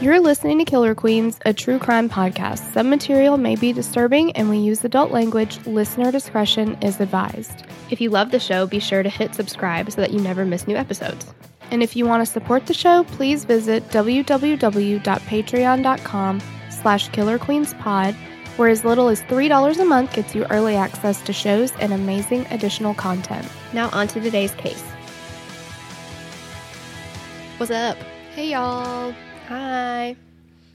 You're listening to Killer Queens, a true crime podcast. Some material may be disturbing and we use adult language. Listener discretion is advised. If you love the show, be sure to hit subscribe so that you never miss new episodes. And if you want to support the show, please visit www.patreon.com slash killerqueenspod, where as little as $3 a month gets you early access to shows and amazing additional content. Now on to today's case. What's up? Hey y'all. Hi.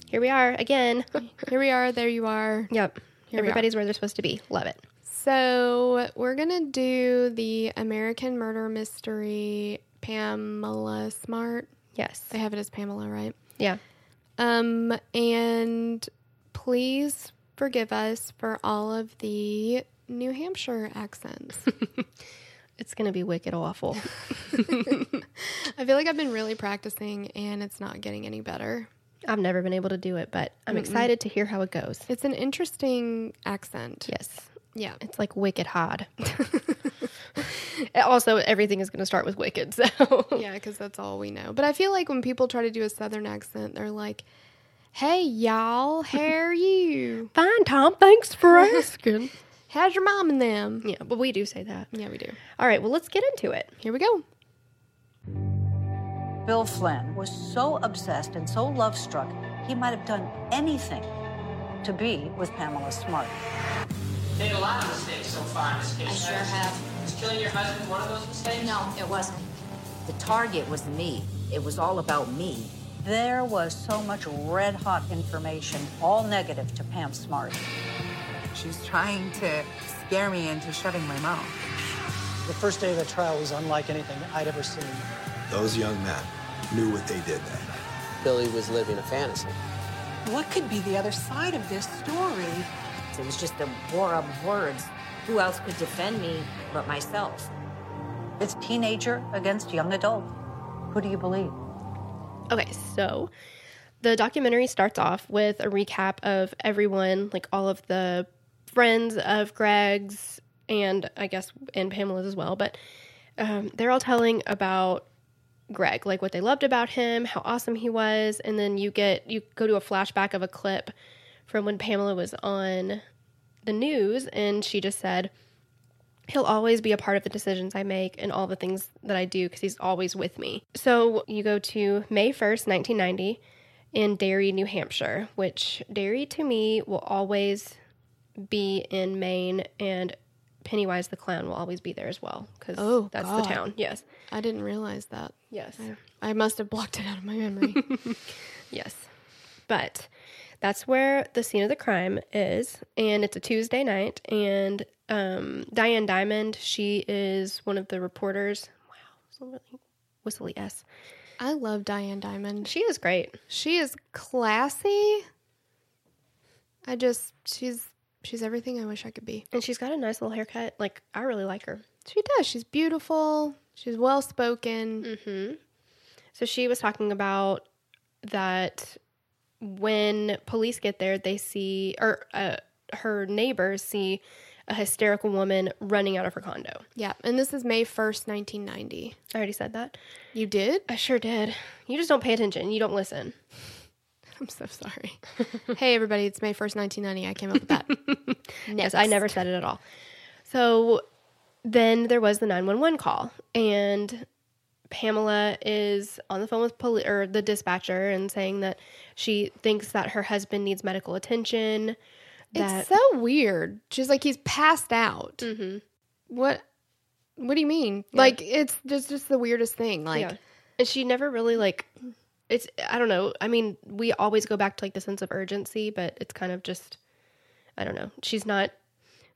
Here we are again. Here we are, there you are. yep. Here. Everybody's where they're supposed to be. Love it. So we're gonna do the American murder mystery Pamela Smart. Yes. They have it as Pamela, right? Yeah. Um, and please forgive us for all of the New Hampshire accents. It's going to be wicked awful. I feel like I've been really practicing and it's not getting any better. I've never been able to do it, but I'm excited to hear how it goes. It's an interesting accent. Yes. Yeah. It's like wicked hard. also, everything is going to start with wicked. So, Yeah, because that's all we know. But I feel like when people try to do a southern accent, they're like, hey, y'all, how are you? fine, Tom. Thanks for asking. How's your mom and them? yeah, but we do say that. Yeah, we do. All right, well, let's get into it. Here we go. Bill Flynn was so obsessed and so love struck, he might have done anything to be with Pamela Smart. Made a lot of mistakes so far in this case. I sure have. Is killing your husband one of those mistakes? No, it wasn't. The target was me. It was all about me. There was so much red hot information, all negative to Pam Smart. She's trying to scare me into shutting my mouth. The first day of the trial was unlike anything I'd ever seen. Those young men knew what they did then. Billy was living a fantasy. What could be the other side of this story? It was just a war of words. Who else could defend me but myself? It's teenager against young adult. Who do you believe? Okay, so the documentary starts off with a recap of everyone, like all of the friends of Greg's and I guess and Pamela's as well, but um, they're all telling about Greg, like what they loved about him, how awesome he was, and then you get you go to a flashback of a clip from when Pamela was on the news and she just said he'll always be a part of the decisions I make and all the things that I do because he's always with me. So you go to May 1st, 1990, in Derry, New Hampshire, which Derry to me will always be in Maine, and Pennywise the Clown will always be there as well because Oh, that's God. the town. Yes. I didn't realize that. Yes. I must have blocked it out of my memory. Yes. But that's where the scene of the crime is. And it's a Tuesday night. And um, Diane Dimond, she is one of the reporters. Wow. So really whistly S. I love Diane Dimond. She is great. She is classy. I just she's she's everything I wish I could be. And she's got a nice little haircut. Like, I really like her. She does. She's beautiful. She's well spoken. Mm-hmm. So she was talking about that when police get there, they see, or uh, her neighbors see a hysterical woman running out of her condo. Yeah, and this is May 1st, 1990. I already said that. You did? I sure did. You just don't pay attention. You don't listen. I'm so sorry. hey everybody, it's May 1st, 1990. I came up with that. Yes, I never said it at all. So then there was the 911 call, and Pamela is on the phone with poli- or the dispatcher and saying that she thinks that her husband needs medical attention. That It's so weird. She's like he's passed out. Mhm. What what do you mean? Like it's just just the weirdest thing. Like yeah. and she never really like it's I don't know. I mean, we always go back to like the sense of urgency, but it's kind of just I don't know. She's not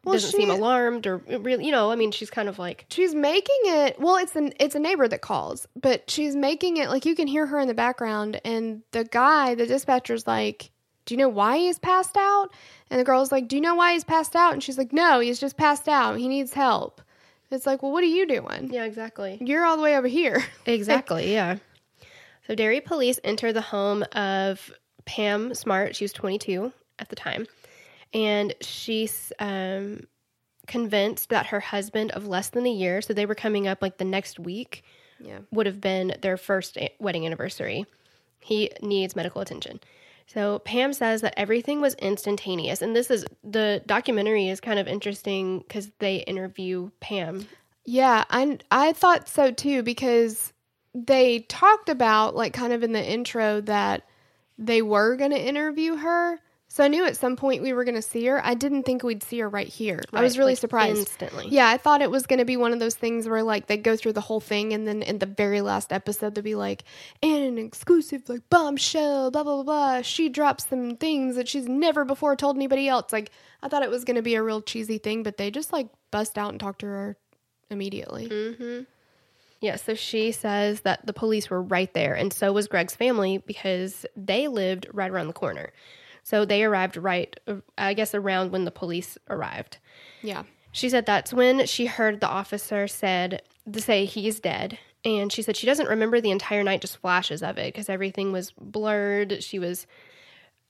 Well, doesn't seem alarmed or really, you know, I mean, she's kind of like she's making it well it's an it's a neighbor that calls but she's making it like you can hear her in the background and the guy the dispatcher's like do you know why he's passed out and the girl's like do you know why he's passed out and she's like no he's just passed out he needs help it's like well what are you doing Yeah, exactly. you're all the way over here Exactly, yeah. So Derry police enter the home of Pam Smart. She was 22 at the time. And she's um, convinced that her husband of less than a year, so they were coming up like the next week, yeah would have been their first wedding anniversary. He needs medical attention. So Pam says that everything was instantaneous. And this is the documentary is kind of interesting because they interview Pam. Yeah, I I thought so too because they talked about like kind of in the intro that they were going to interview her. So I knew at some point we were going to see her. I didn't think we'd see her right here. I was really like, surprised. instantly. Yeah, I thought it was going to be one of those things where like they go through the whole thing and then in the very last episode they'll be like, and an exclusive like bombshell, blah blah blah blah. She drops some things that she's never before told anybody else. Like I thought it was going to be a real cheesy thing, but they just like bust out and talk to her immediately. Mm-hmm. Yeah, so she says that the police were right there, and so was Greg's family because they lived right around the corner. So they arrived right, uh, I guess, around when the police arrived. Yeah. She said that's when she heard the officer said to say he's dead, and she said she doesn't remember the entire night, just flashes of it because everything was blurred. She was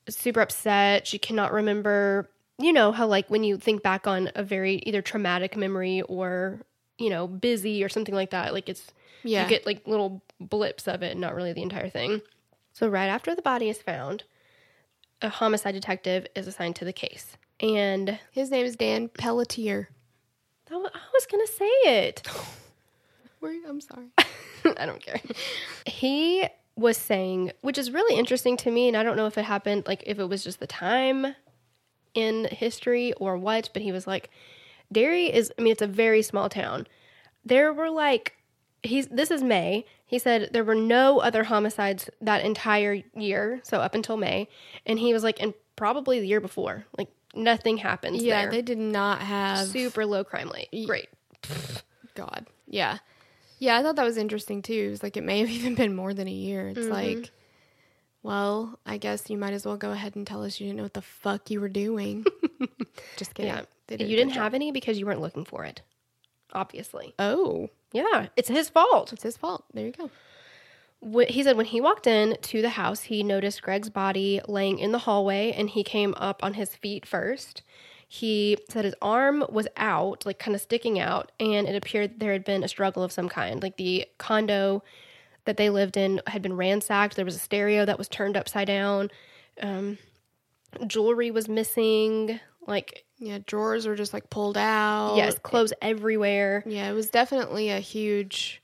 super upset. She cannot remember, you know, how like when you think back on a very either traumatic memory or, you know, busy or something like that, like it's, Yeah. you get like little blips of it, not really the entire thing. So, right after the body is found, a homicide detective is assigned to the case. And His name is Dan Pelletier. I was going to say it. I'm sorry. I don't care. He was saying, which is really interesting to me, and I don't know if it happened, like if it was just the time in history or what, but he was like, Derry is, I mean, it's a very small town. There were like, he's, this is May. He said there were no other homicides that entire year, so up until May. And he was like, and probably the year before, like nothing happens Yeah, there. they did not have Super low crime rate. Great. God. Yeah. Yeah, I thought that was interesting too. It was like it may have even been more than a year. It's Mhm. like, well, I guess you might as well go ahead and tell us you didn't know what the fuck you were doing. Just kidding. Yeah. You didn't have any because you weren't looking for it. Obviously. Oh, Yeah, it's his fault. it's his fault. There you go. He said when he walked in to the house, he noticed Greg's body laying in the hallway and he came up on his feet first. He said his arm was out, like kind of sticking out, and it appeared there had been a struggle of some kind. Like the condo that they lived in had been ransacked. There was a stereo that was turned upside down. Um, jewelry was missing. Like, Yeah, drawers were just like pulled out. yes, clothes everywhere. Yeah, it was definitely a huge.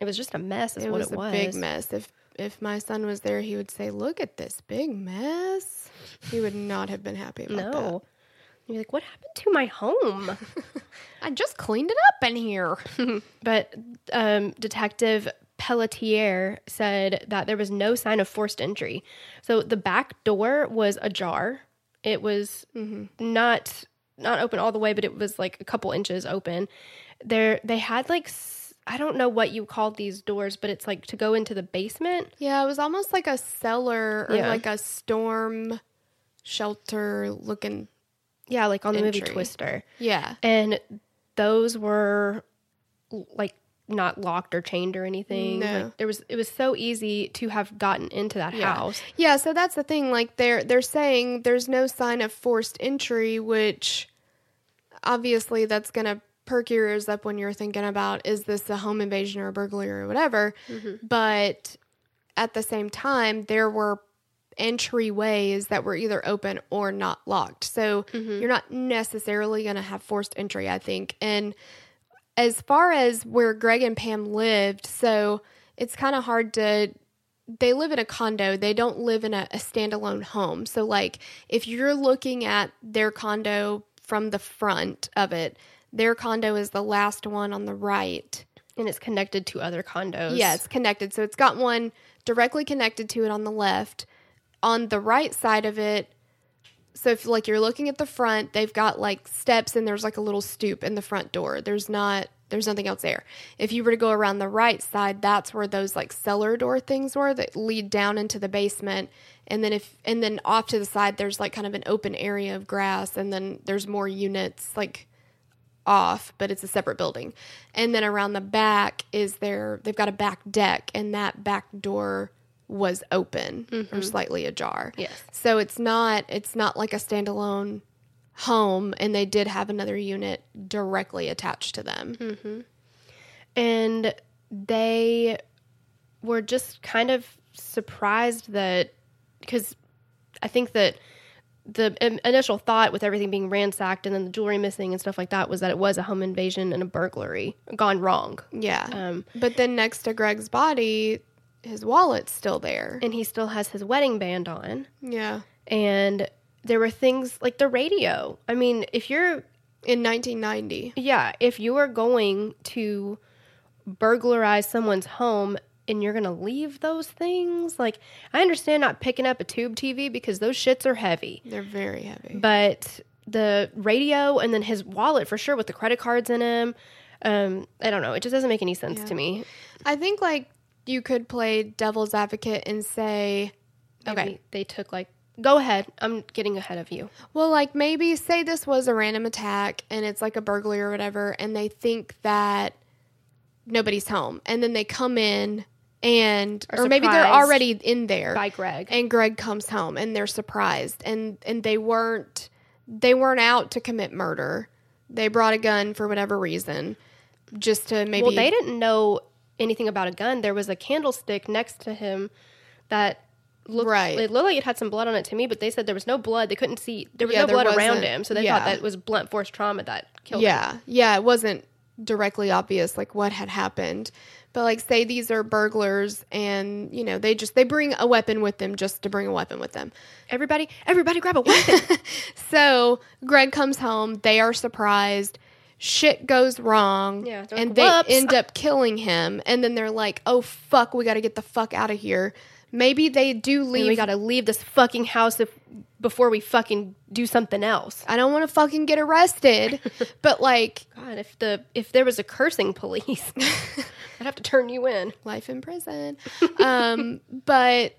It was just a mess, is it what was it a big mess. If if my son was there, he would say, "Look at this big mess." He would not have been happy about that. No. You'd be like, what happened to my home? I just cleaned it up in here. but um, Detective Pelletier said that there was no sign of forced entry. So the back door was ajar. It was mm-hmm. not not open all the way, but it was like a couple inches open. There, they had like I don't know what you called these doors, but it's like to go into the basement. Yeah, it was almost like a cellar or Yeah. like a storm shelter looking. Yeah, like on the movie Twister. Yeah. and those were like not locked or chained or anything. No. Like there was it was so easy to have gotten into that Yeah. house. Yeah, so that's the thing. Like they're they're saying there's no sign of forced entry, which obviously that's gonna perk your ears up when you're thinking about is this a home invasion or a burglary or whatever. Mm-hmm. But at the same time, there were entryways that were either open or not locked. So mm-hmm. you're not necessarily gonna have forced entry, I think. And as far as where Greg and Pam lived, so it's kind of hard to. They live in a condo. They don't live in a, a standalone home. So, like, if you're looking at their condo from the front of it, their condo is the last one on the right. And it's connected to other condos. Yeah, it's connected. So it's got one directly connected to it on the left. On the right side of it, so if like you're looking at the front, they've got like steps and there's like a little stoop in the front door. There's not there's nothing else there. If you were to go around the right side, that's where those like cellar door things were that lead down into the basement. And then if and then off to the side there's like kind of an open area of grass and then there's more units like off, but it's a separate building. And then around the back is their they've got a back deck and that back door was open or slightly ajar. Yes. So it's not it's not like a standalone home and they did have another unit directly attached to them. And they were just kind of surprised that because I think that the initial thought with everything being ransacked and then the jewelry missing and stuff like that was that it was a home invasion and a burglary gone wrong. Yeah. Um, but then next to Greg's body, his wallet's still there. and he still has his wedding band on. yeah. And there were things like the radio. I mean, if you're In 1990. Yeah, if you are going to burglarize someone's home and you're going to leave those things, like I understand not picking up a tube TV because those shits are heavy. They're very heavy. But the radio and then his wallet for sure with the credit cards in him, um, I don't know. It just doesn't make any sense to me. I think like you could play devil's advocate and say, Maybe Okay. they took like, go ahead. I'm getting ahead of you. well, like maybe say this was a random attack and it's like a burglary or whatever, and they think that nobody's home, and then they come in and, Are or maybe they're already in there By Greg. and Greg comes home and they're surprised and and they weren't they weren't out to commit murder. They brought a gun for whatever reason, just to maybe. Well, they didn't know anything about a gun. There was a candlestick next to him that looked, Right. it looked like it had some blood on it to me, but they said there was no blood. They couldn't see. There was Yeah, no there blood around him, so they yeah. thought that was blunt force trauma that killed him. Yeah, yeah, it wasn't directly obvious like what had happened. But like say these are burglars and you know, they just they bring a weapon with them just to bring a weapon with them. Everybody, everybody, grab a weapon. So Greg comes home, they are surprised, shit goes wrong, Yeah, and they "Whoops." end up killing him, and then they're like, "Oh fuck, we got to get the fuck out of here." Maybe they do And leave. we got to leave this fucking house if, before we fucking do something else. I don't want to fucking get arrested, but like God, if the if there was a cursing police, I'd have to turn you in. life in prison. um, but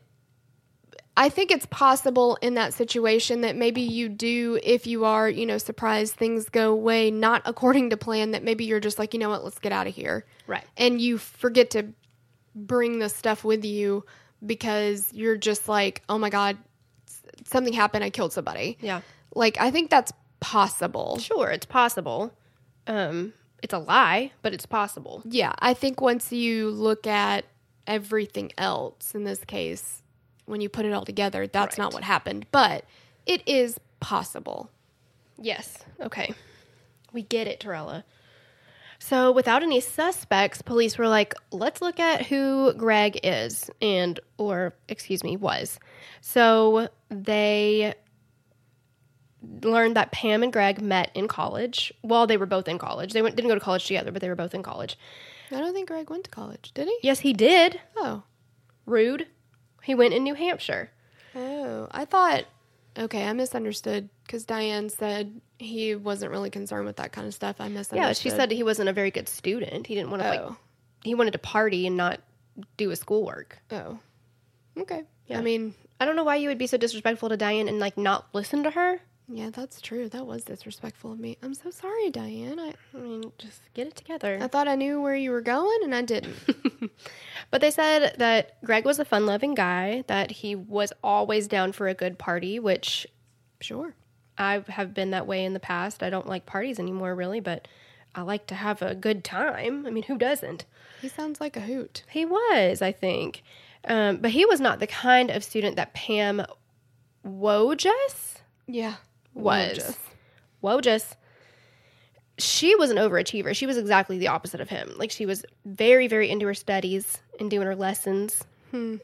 I think it's possible in that situation that maybe you do, if you are, you know, surprised things go away not according to plan, that maybe you're just like, you know what, let's get out of here. Right. And you forget to bring the stuff with you because you're just like, oh my God, something happened. I killed somebody. Yeah. Like, I think that's possible. Sure, it's possible. Um, it's a lie, but it's possible. Yeah, I think once you look at everything else in this case, when you put it all together, that's not what happened. But it is possible. Yes. Okay. We get it, Torella. So, without any suspects, police were like, let's look at who Greg is and, or, excuse me, was. So, they learned that Pam and Greg met in college. Well, they were both in college. They went, didn't go to college together, but they were both in college. I don't think Greg went to college, did he? Yes, he did. Oh. Rude. He went in New Hampshire. Oh, I thought. Okay, I misunderstood because Diane said he wasn't really concerned with that kind of stuff. I misunderstood. Yeah, she said he wasn't a very good student. He didn't want to, like, Oh. he wanted to party and not do his schoolwork. Oh. Okay. Yeah. I mean, I don't know why you would be so disrespectful to Diane and like not listen to her. Yeah, that's true. That was disrespectful of me. I'm so sorry, Diane. I, I mean, just get it together. I thought I knew where you were going and I didn't. But they said that Greg was a fun loving guy, that he was always down for a good party, which sure. I have been that way in the past. I don't like parties anymore, really, but I like to have a good time. I mean, who doesn't? He sounds like a hoot. He was, I think. Um, but he was not the kind of student that Pam Wojas Yeah. Was. Wojas. She was an overachiever. She was exactly the opposite of him. Like she was very, very into her studies and doing her lessons,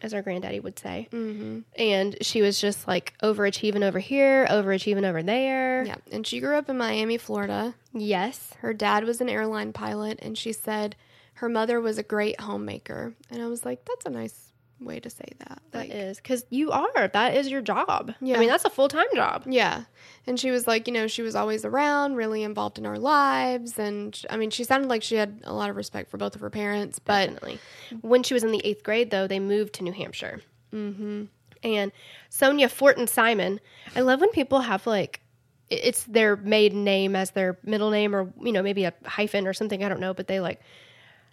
as our granddaddy would say. Mm-hmm. And she was just like overachieving over here, overachieving over there. Yeah. And she grew up in Miami, Florida. Yes. Her dad was an airline pilot, and she said her mother was a great homemaker. And I was like, that's a nice way to say that. That Like, is because you are. That is your job. Yeah. I mean, that's a full time job. Yeah. And she was like, you know, she was always around, really involved in our lives. And I mean, she sounded like she had a lot of respect for both of her parents. But Definitely. When she was in the eighth grade, though, they moved to New Hampshire. Mm-hmm. And Sonia Fortin Simon, I love when people have like, it's their maiden name as their middle name or, you know, maybe a hyphen or something. I don't know. But they like,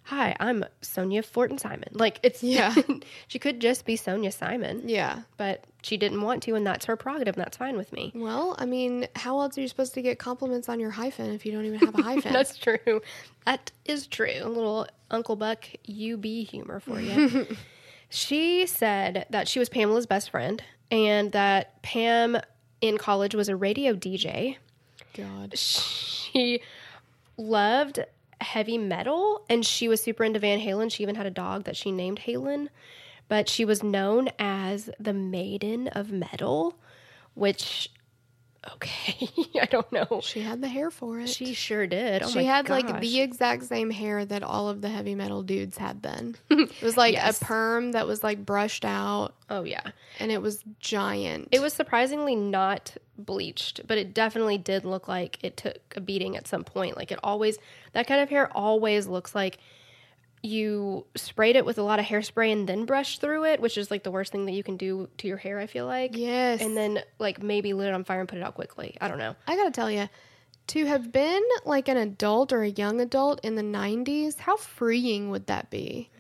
hi, I'm Sonia Fortin Simon. Like, it's, Yeah. she could just be Sonia Simon. yeah. But she didn't want to, and that's her prerogative, and that's fine with me. Well, I mean, how else are you supposed to get compliments on your hyphen if you don't even have a hyphen? That's true. That is true. A little Uncle Buck UB humor for you. She said that she was Pamela's best friend and that Pam in college was a radio DJ. God. She loved heavy metal and she was super into Van Halen. She even had a dog that she named Halen, but she was known as the Maiden of Metal, which okay, I don't know. She had the hair for it. She sure did. Oh she had like the exact same hair that all of the heavy metal dudes had then. It was like Yes. a perm that was like brushed out Oh yeah. and it was giant. It was surprisingly not bleached, but it definitely did look like it took a beating at some point. Like it always, that kind of hair always looks like you sprayed it with a lot of hairspray and then brushed through it, which is like the worst thing that you can do to your hair, I feel like. Yes. And then like maybe lit it on fire and put it out quickly. I don't know. I gotta tell you, to have been like an adult or a young adult in the 90s, how freeing would that be?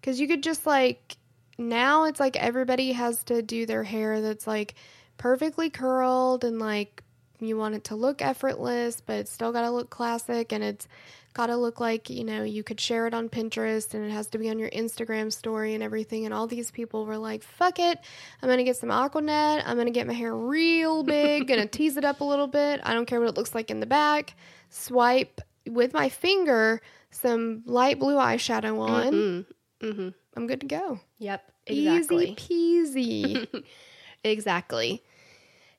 Because you could just like, now it's like everybody has to do their hair that's like perfectly curled and like you want it to look effortless, but it's still gotta look classic and it's gotta look like, you know, you could share it on Pinterest and it has to be on your Instagram story and everything. And all these people were like, fuck it, I'm gonna get some Aquanet, I'm gonna get my hair real big, gonna tease it up a little bit. I don't care what it looks like in the back. Swipe with my finger some light blue eyeshadow on. Mm-hmm. I'm good to go. Yep. Exactly. Easy peasy. Exactly.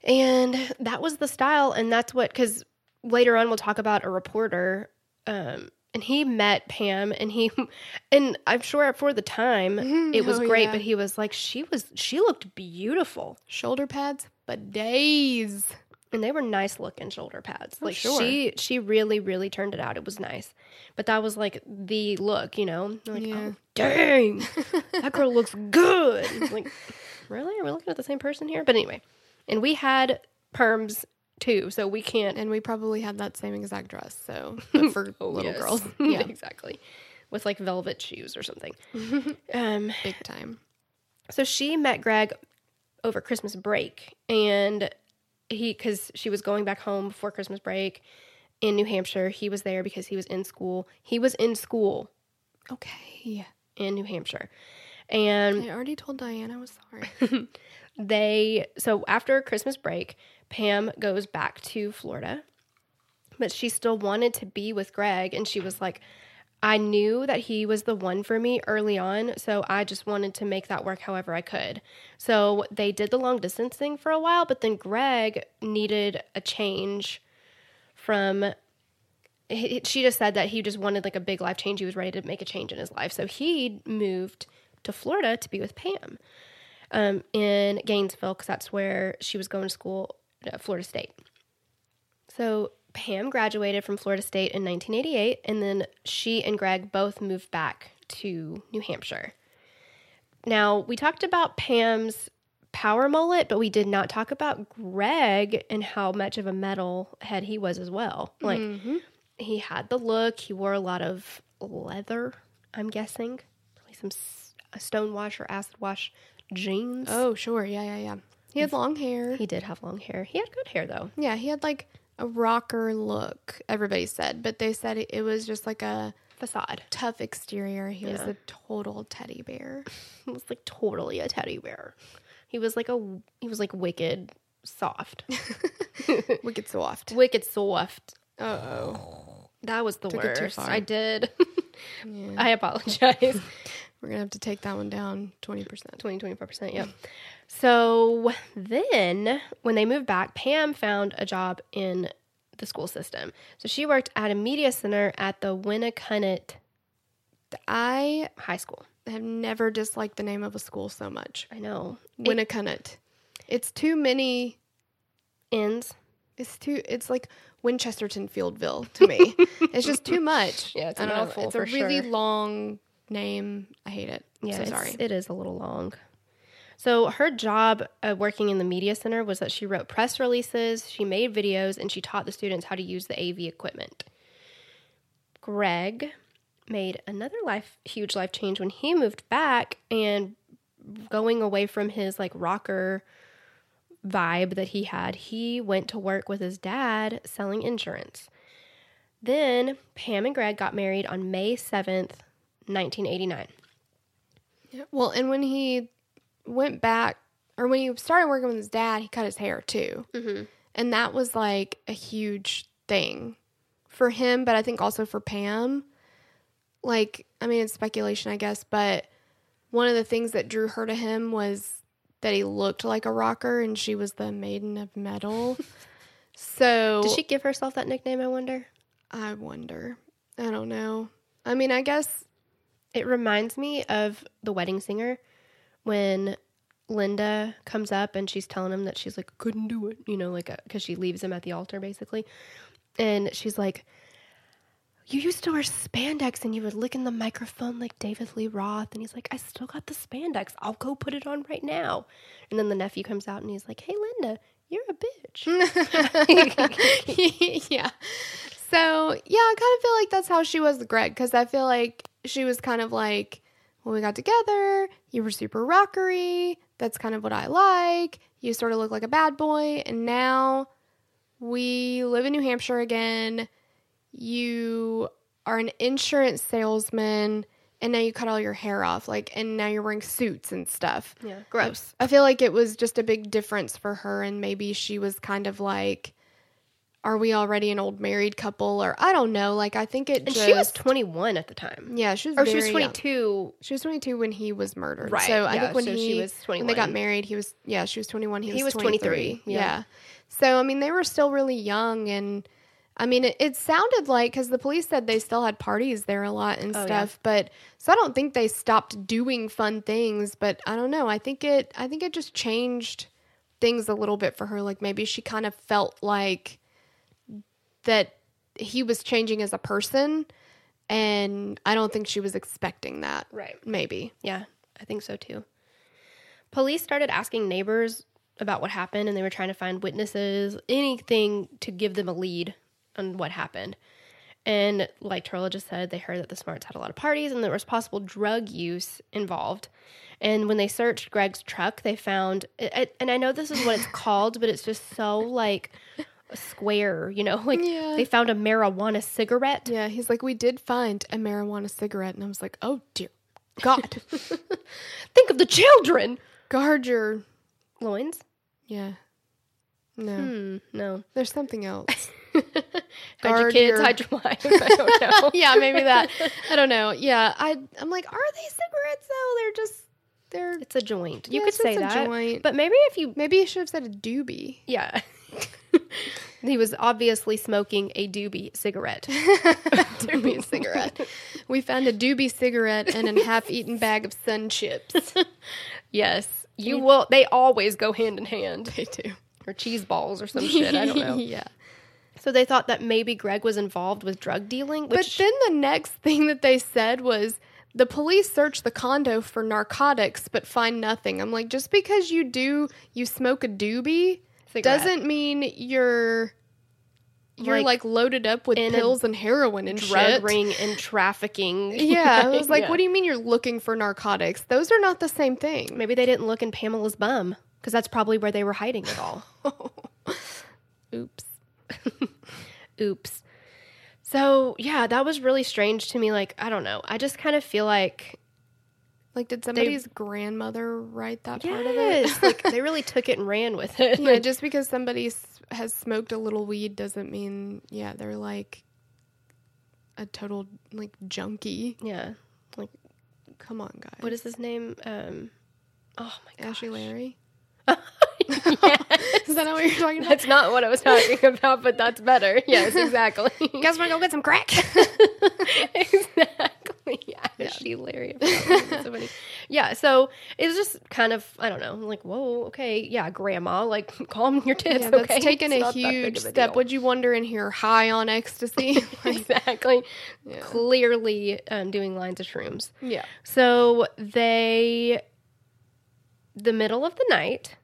And that was the style. And that's what, because later on we'll talk about a reporter. Um, and he met Pam and he, and I'm sure for the time it was Oh, great, yeah. but he was like, she was, she looked beautiful. Shoulder pads, but days. And they were nice looking shoulder pads. like sure. she, she really, really turned it out. It was nice. But that was like the look, you know? Like, Yeah. oh, dang, that girl looks good. Like, really? Are we looking at the same person here? But anyway, and we had perms too, so we can't. And we probably had that same exact dress. So for little Oh, Yes. girls. Yeah. exactly. With like velvet shoes or something. um, Big time. so she met Greg over Christmas break, and he because she was going back home before Christmas break in New Hampshire. He was there because he was in school. He was in school Okay. in New Hampshire, and I already told Diane I was sorry. they so after Christmas break, Pam goes back to Florida, but she still wanted to be with Greg, and she was like. I knew that he was the one for me early on, so I just wanted to make that work however I could. So they did the long distance thing for a while, but then Greg needed a change from. She just said that he just wanted like a big life change. He was ready to make a change in his life, so he moved to Florida to be with Pam um, in Gainesville because that's where she was going to school Florida State. So Pam graduated from Florida State in 1988, and then she and Greg both moved back to New Hampshire. Now, we talked about Pam's power mullet, but we did not talk about Greg and how much of a metal head he was as well. Like, mm-hmm. he had the look, he wore a lot of leather, I'm guessing, probably some stone wash or acid wash jeans. oh, sure. Yeah, yeah, yeah. He had long hair. He did have long hair. He had good hair though. Yeah, he had like a rocker look, everybody said, but they said it, it was just like a Facade. tough exterior. He was a total teddy bear. He was like totally a teddy bear. He was like a he was like wicked soft. Wicked soft. wicked soft. Uh oh. That was the Took worst. I did. I apologize. We're going to have to take that one down 20%. 20 25%, yeah. So then when they moved back, Pam found a job in the school system. So she worked at a media center at the Winnacunnet I High School. I have never disliked the name of a school so much. I know. Winnacunnet. It's too many. ends. It's too. It's like Winchesterton Fieldville to me. it's just too much. Yeah, it's a I don't know. mouthful It's a for really sure. long name. I hate it. Yeah, so sorry. It is a little long. So her job uh, working in the media center was that she wrote press releases, she made videos, and she taught the students how to use the AV equipment. Greg made another life huge life change when he moved back and going away from his like rocker vibe that he had, he went to work with his dad selling insurance. Then Pam and Greg got married on May 7th, 1989. Well, and when he went back, or when he started working with his dad, he cut his hair too. Mm-hmm. And that was like a huge thing for him, but I think also for Pam. Like, I mean, it's speculation, I guess, but one of the things that drew her to him was that he looked like a rocker and she was the maiden of metal. so, Did she give herself that nickname? I wonder. I wonder. I don't know. I mean, I guess It reminds me of the wedding singer when Linda comes up and she's telling him that she's like couldn't do it, you know, like uh, because she leaves him at the altar basically, and she's like, "You used to wear spandex and you would lick in the microphone like David Lee Roth," and he's like, "I still got the spandex. I'll go put it on right now." And then the nephew comes out and he's like, "Hey, Linda, you're a bitch." yeah. So yeah, I kind of feel like that's how she was with Greg because I feel like she was kind of like when we got together, you were super rockery. That's kind of what I like. You sort of look like a bad boy, and now we live in New Hampshire again. You are an insurance salesman, and now you cut all your hair off, like, and now you're wearing suits and stuff. yeah, gross. I feel like it was just a big difference for her, and maybe she was kind of like, "Are we already an old married couple?" Or I don't know. Like I think it. And just, she was 21 at the time. yeah, she was, Or she was very young. 22. She was twenty two when he was murdered. Right, So I yeah, think when so he she was when they got married, he was yeah, she was twenty one. He was He was 23. 23, Yeah. yeah. So I mean, they were still really young, and I mean, it, it sounded like because the police said they still had parties there a lot and Oh, yeah. stuff, but so I don't think they stopped doing fun things. But I don't know. I think it. I think it just changed things a little bit for her. Like maybe she kind of felt like that he was changing as a person. And I don't think she was expecting that. Right. Maybe. Yeah, I think so too. Police started asking neighbors about what happened and they were trying to find witnesses, anything to give them a lead on what happened. And like Turla just said, they heard that the Smarts had a lot of parties and there was possible drug use involved. And when they searched Greg's truck, they found, and I know this is what it's called, but it's just so like a square, you know, like Yeah. they found a marijuana cigarette. Yeah, he's like, we did find a marijuana cigarette, and I was like, oh dear God, Think of the children. guard your Loins? yeah. No, Hmm, no. there's something else. Hide your kids, your- hide your wife. I don't know. yeah, maybe that. I don't know. Yeah, I I'm like, are they cigarettes though? They're just they're It's a joint. You Yeah, could say that. joint. But maybe if you maybe you should have said a doobie. yeah. he was obviously smoking a doobie cigarette. doobie cigarette. We found a doobie cigarette and a half-eaten bag of sun chips. yes. You will they always go hand in hand. They do. Or cheese balls or some shit. I don't know. yeah. So they thought that maybe Greg was involved with drug dealing, But then the next thing that they said was the police searched the condo for narcotics but find nothing. I'm like, just because you do you smoke a doobie Cigarette. doesn't mean you're you're Like, like, loaded up with pills and heroin and drug shit. ring and trafficking. Yeah, I was like, Yeah. what do you mean you're looking for narcotics? Those are not the same thing. Maybe they didn't look in Pamela's bum because that's probably where they were hiding it all. Oops. Oops. So, yeah, that was really strange to me. Like, I don't know. I just kind of feel like, Like, did somebody's grandmother write that part of it? yes, like they really took it and ran with it. yeah, just because somebody has smoked a little weed doesn't mean, yeah, they're like a total like junkie. yeah. Like, Come on, guys. what is his name? Um, oh my gosh. Ashley Larry? Yes. Is that not what you're talking about? That's not what I was talking about, but that's better. Yes, exactly. guys want to go get some crack? exactly. Yeah, Ashley Larry. So funny. Yeah, so it's just kind of I don't know, like whoa, okay, yeah, grandma, like calm your tits. yeah, that's okay, taken a not that big huge a step. deal. Would you wonder in here high on ecstasy? Like, exactly. Clearly um, doing lines of shrooms. yeah. So they, the middle of the night,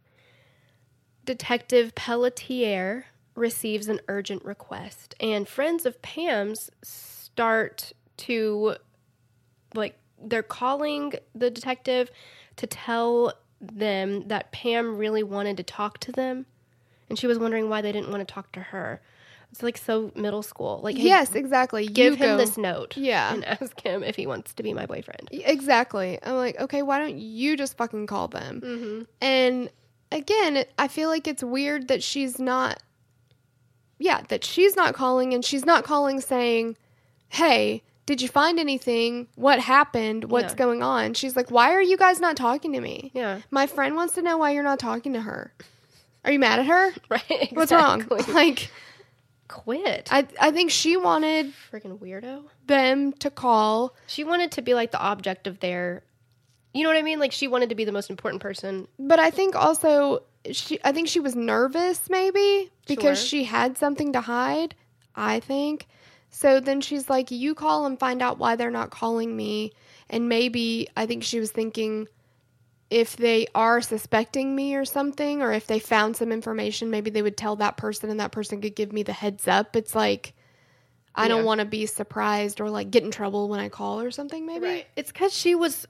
Detective Pelletier receives an urgent request, and friends of Pam's start to, like, they're calling the detective to tell them that Pam really wanted to talk to them, and she was wondering why they didn't want to talk to her. It's like so middle school. Like, hey, yes, exactly. give You him go- this note. Yeah. And ask him if he wants to be my boyfriend. Exactly. I'm like, okay, why don't you just fucking call them? Mm-hmm. And again, I feel like it's weird that she's not, yeah, that she's not calling and she's not calling saying, hey, did you find anything? What happened? What's Yeah. going on? She's like, why are you guys not talking to me? Yeah. My friend wants to know why you're not talking to her. Are you mad at her? Right. What's wrong? Like, Quit. I, I think she wanted Freaking weirdo. them to call. She wanted to be like the object of their. You know what I mean? Like she wanted to be the most important person. But I think also she I think she was nervous maybe because Sure. she had something to hide, I think. So then she's like, "You call and find out why they're not calling me." And maybe I think she was thinking if they are suspecting me or something or if they found some information, maybe they would tell that person and that person could give me the heads up. It's like I Yeah. don't want to be surprised or like get in trouble when I call or something maybe. It's because she was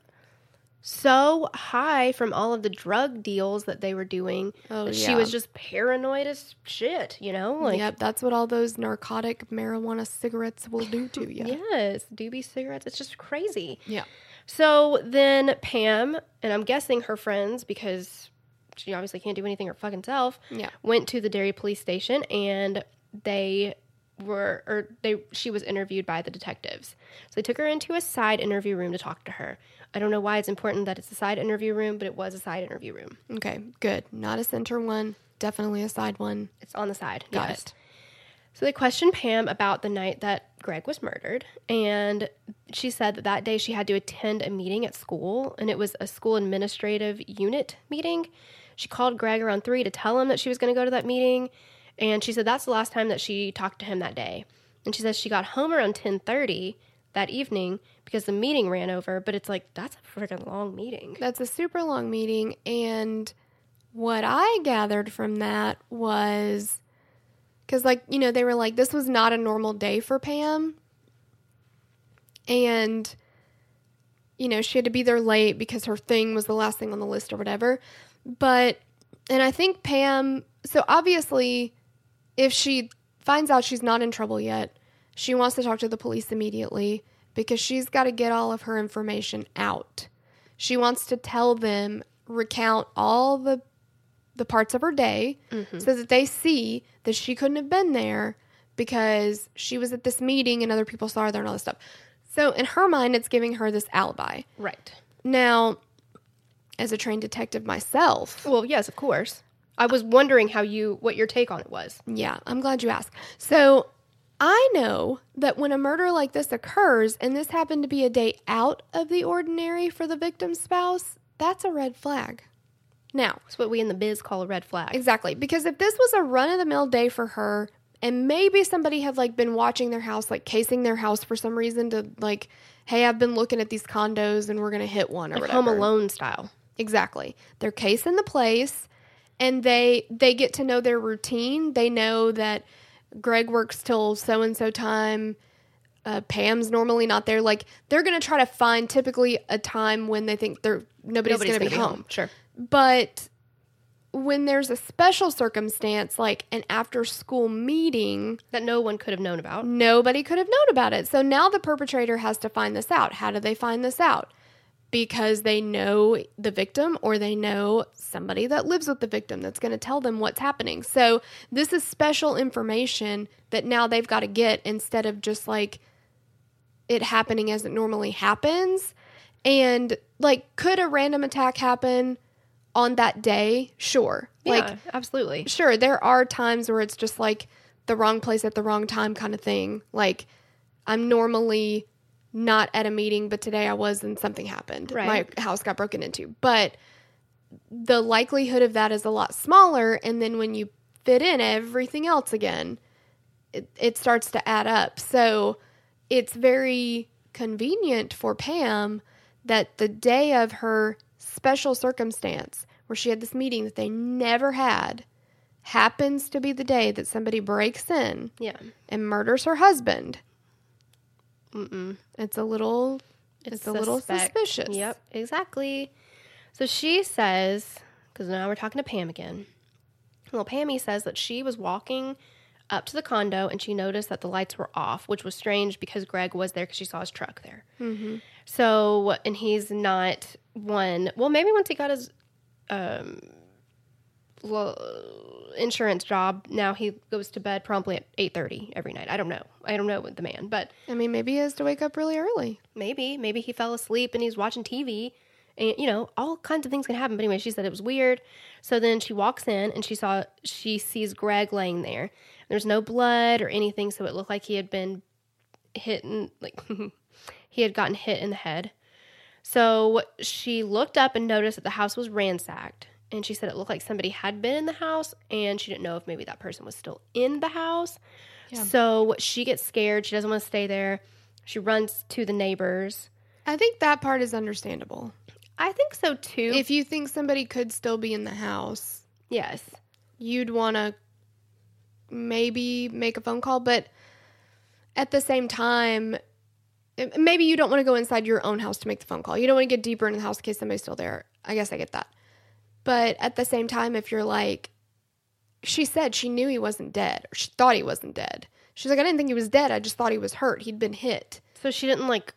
so high from all of the drug deals that they were doing Oh, that she was just paranoid as shit. You know, like yep, that's what all those narcotic marijuana cigarettes will do to you. yes, doobie cigarettes. It's just crazy. Yeah. So then Pam, and I'm guessing her friends, because she obviously can't do anything her fucking self, Yeah. went to the Derry police station and they were, or they, she was interviewed by the detectives. So they took her into a side interview room to talk to her. I don't know why it's important that it's a side interview room, but it was a side interview room. Okay, good. Not a center one, definitely a side one. It's on the side. Got yes. it. So they questioned Pam about the night that Greg was murdered, and she said that that day she had to attend a meeting at school, and it was a school administrative unit meeting. She called Greg around three to tell him that she was going to go to that meeting, and she said that's the last time that she talked to him that day. And she says she got home around ten thirty that evening because the meeting ran over. But it's like that's a freaking long meeting. That's a super long meeting. And what I gathered from that was because, like, you know, they were like, this was not a normal day for Pam. And, you know, she had to be there late because her thing was the last thing on the list or whatever. But, and I think Pam, so obviously, if she finds out she's not in trouble yet, she wants to talk to the police immediately because she's got to get all of her information out. She wants to tell them, recount all the the parts of her day mm-hmm. so that they see that she couldn't have been there because she was at this meeting and other people saw her there and all this stuff. So in her mind, it's giving her this alibi. Right. Now, as a trained detective myself, Well, yes, of course. I was wondering how you what your take on it was. Yeah, I'm glad you asked. So I know that when a murder like this occurs, and this happened to be a day out of the ordinary for the victim's spouse, that's a red flag. Now, It's what we in the biz call a red flag. exactly, because if this was a run of the mill day for her, and maybe somebody had like been watching their house, like casing their house for some reason to like, hey, I've been looking at these condos and we're gonna hit one or Like whatever. Home Alone style. Exactly. They're casing the place and they they get to know their routine. They know that Greg works till so and so time. Uh, Pam's normally not there. Like they're gonna try to find typically a time when they think they're nobody's, Nobody's gonna, be, gonna be home. home. Sure. But when there's a special circumstance like an after school meeting, That no one could have known about. nobody could have known about it. So now the perpetrator has to find this out. How do they find this out? Because they know the victim or they know somebody that lives with the victim that's going to tell them what's happening. So this is special information that now they've got to get instead of just like it happening as it normally happens. And like, could a random attack happen on that day? Sure. Yeah, Like, absolutely. sure there are times where it's just like the wrong place at the wrong time kind of thing like i'm normally not at a meeting but today i was and something happened Right. my house got broken into but the likelihood of that is a lot smaller and then when you fit in everything else again it, it starts to add up so it's very convenient for pam that the day of her special circumstance where she had this meeting that they never had happens to be the day that somebody breaks in Yeah. and murders her husband. Mm-mm. It's a little, it's, a little suspicious. Yep, exactly. So she says, because now we're talking to Pam again. Well, Pammy says that she was walking up to the condo and she noticed that the lights were off, which was strange because Greg was there because she saw his truck there. Mm-hmm. So, and he's not one. Well, maybe once he got his um, lo- insurance job, now he goes to bed promptly at eight thirty every night. I don't know. I don't know with the man, but I mean, maybe he has to wake up really early. maybe maybe he fell asleep and he's watching TV. And you know, all kinds of things can happen. But anyway, she said it was weird. So then she walks in and she saw she sees Greg laying there. There's no blood or anything, so it looked like he had been hit and like he had gotten hit in the head. So she looked up and noticed that the house was ransacked. And she said it looked like somebody had been in the house and she didn't know if maybe that person was still in the house. So she gets scared. She doesn't want to stay there. She runs to the neighbors. I think that part is understandable. I think so too. If you think somebody could still be in the house, yes. you'd want to maybe make a phone call, but at the same time, maybe you don't want to go inside your own house to make the phone call. You don't want to get deeper into the house in case somebody's still there. I guess I get that. But at the same time, if you're like, she said she knew he wasn't dead, or she thought he wasn't dead. She's like, I didn't think he was dead. I just thought he was hurt. He'd been hit. So she didn't like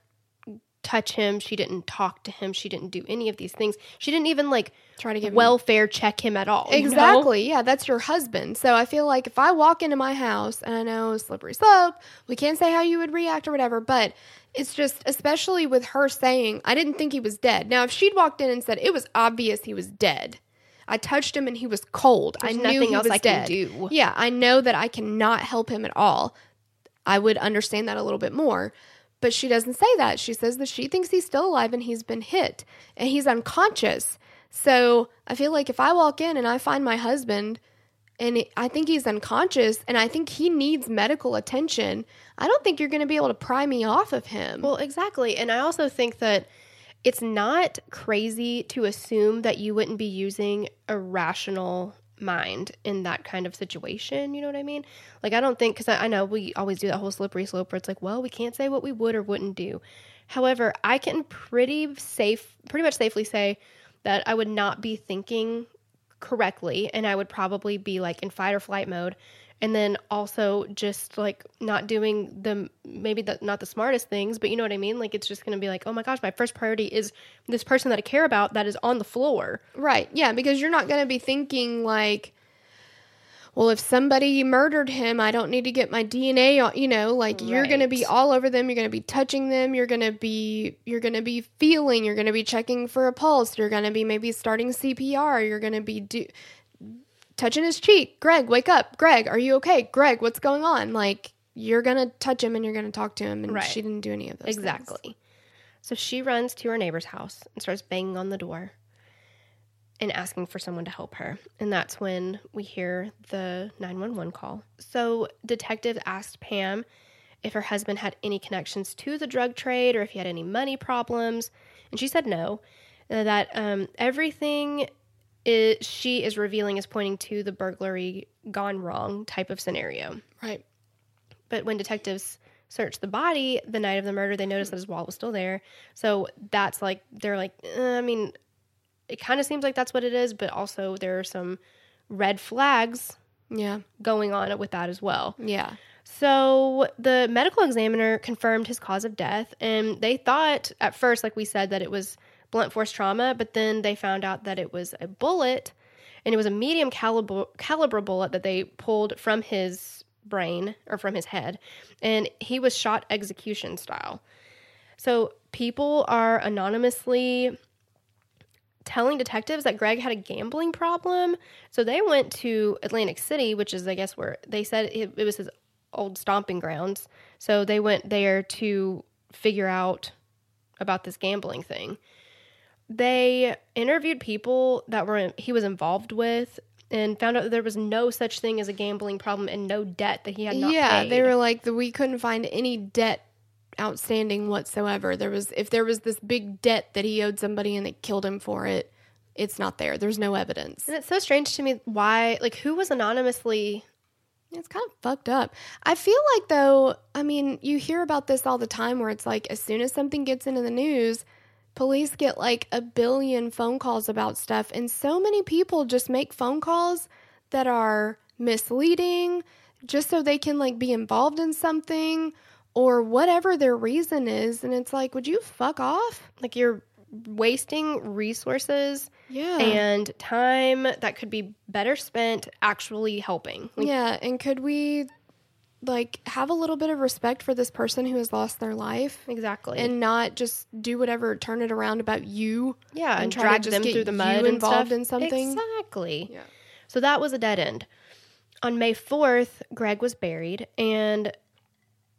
touch him. She didn't talk to him. She didn't do any of these things. She didn't even like Try to give him- welfare check him at all. you know? Exactly. Yeah, that's your husband. So I feel like if I walk into my house and I know slippery slope, we can't say how you would react or whatever, but it's just especially with her saying, I didn't think he was dead. Now, if she'd walked in and said it was obvious he was dead. I touched him and he was cold. There's I knew nothing he else was I can dead. do. Yeah, I know that I cannot help him at all. I would understand that a little bit more. But she doesn't say that. She says that she thinks he's still alive and he's been hit and he's unconscious. So I feel like if I walk in and I find my husband and it- I think he's unconscious and I think he needs medical attention, I don't think you're going to be able to pry me off of him. Well, exactly. And I also think that it's not crazy to assume that you wouldn't be using a rational mind in that kind of situation. You know what I mean? Like, I don't think, because I, I know we always do that whole slippery slope where it's like, well, we can't say what we would or wouldn't do. However, I can pretty safe, pretty much safely say that I would not be thinking correctly and I would probably be like in fight or flight mode and then also just like not doing the maybe the, not the smartest things but you know what I mean like it's just going to be like oh my gosh my first priority is this person that I care about that is on the floor Right. Yeah, because you're not going to be thinking like well, if somebody murdered him, I don't need to get my DNA on, uh, you know, like you're going to be all over them, you're going to be touching them, you're going to be you're going to be feeling, you're going to be checking for a pulse, you're going to be maybe starting CPR, you're going to be do touching his cheek. Greg, wake up. Greg, are you okay? Greg, what's going on? Like you're going to touch him and you're going to talk to him and Right. she didn't do any of those things. exactly so she runs to her neighbor's house and starts banging on the door and asking for someone to help her. And that's when we hear the 911 call. So, detective asked Pam if her husband had any connections to the drug trade or if he had any money problems. And she said no, uh, that um, everything is, she is revealing is pointing to the burglary gone wrong type of scenario. Right. But when detectives searched the body the night of the murder, they noticed that his wallet was still there. So that's like, they're like, eh, I mean, it kind of seems like that's what it is, but also there are some red flags Yeah. going on with that as well. Yeah. So the medical examiner confirmed his cause of death, and they thought at first, like we said, that it was blunt force trauma, but then they found out that it was a bullet, and it was a medium caliber caliber bullet that they pulled from his brain or from his head, and he was shot execution style. So people are anonymously telling detectives that Greg had a gambling problem. So they went to Atlantic City, which is, I guess, where they said it, it was his old stomping grounds. So they went there to figure out about this gambling thing. They interviewed people that were he was involved with and found out that there was no such thing as a gambling problem and no debt that he had not yeah, paid. they were like we couldn't find any debt outstanding whatsoever. There was if there was this big debt that he owed somebody and they killed him for it, it's not there. There's no evidence. and it's so strange to me why like who was anonymously It's kind of fucked up. I feel like though, I mean, you hear about this all the time where it's like as soon as something gets into the news, police get like a billion phone calls about stuff and so many people just make phone calls that are misleading, just so they can like be involved in something or whatever their reason is. And it's like, would you fuck off? Like you're wasting resources Yeah. and time that could be better spent actually helping. Like, yeah. And could we like have a little bit of respect for this person who has lost their life? Exactly. And not just do whatever, turn it around about you. yeah, and, try to drag just them get through the you mud and involved stuff. in something. Exactly. Yeah. So that was a dead end. On May 4th, Greg was buried and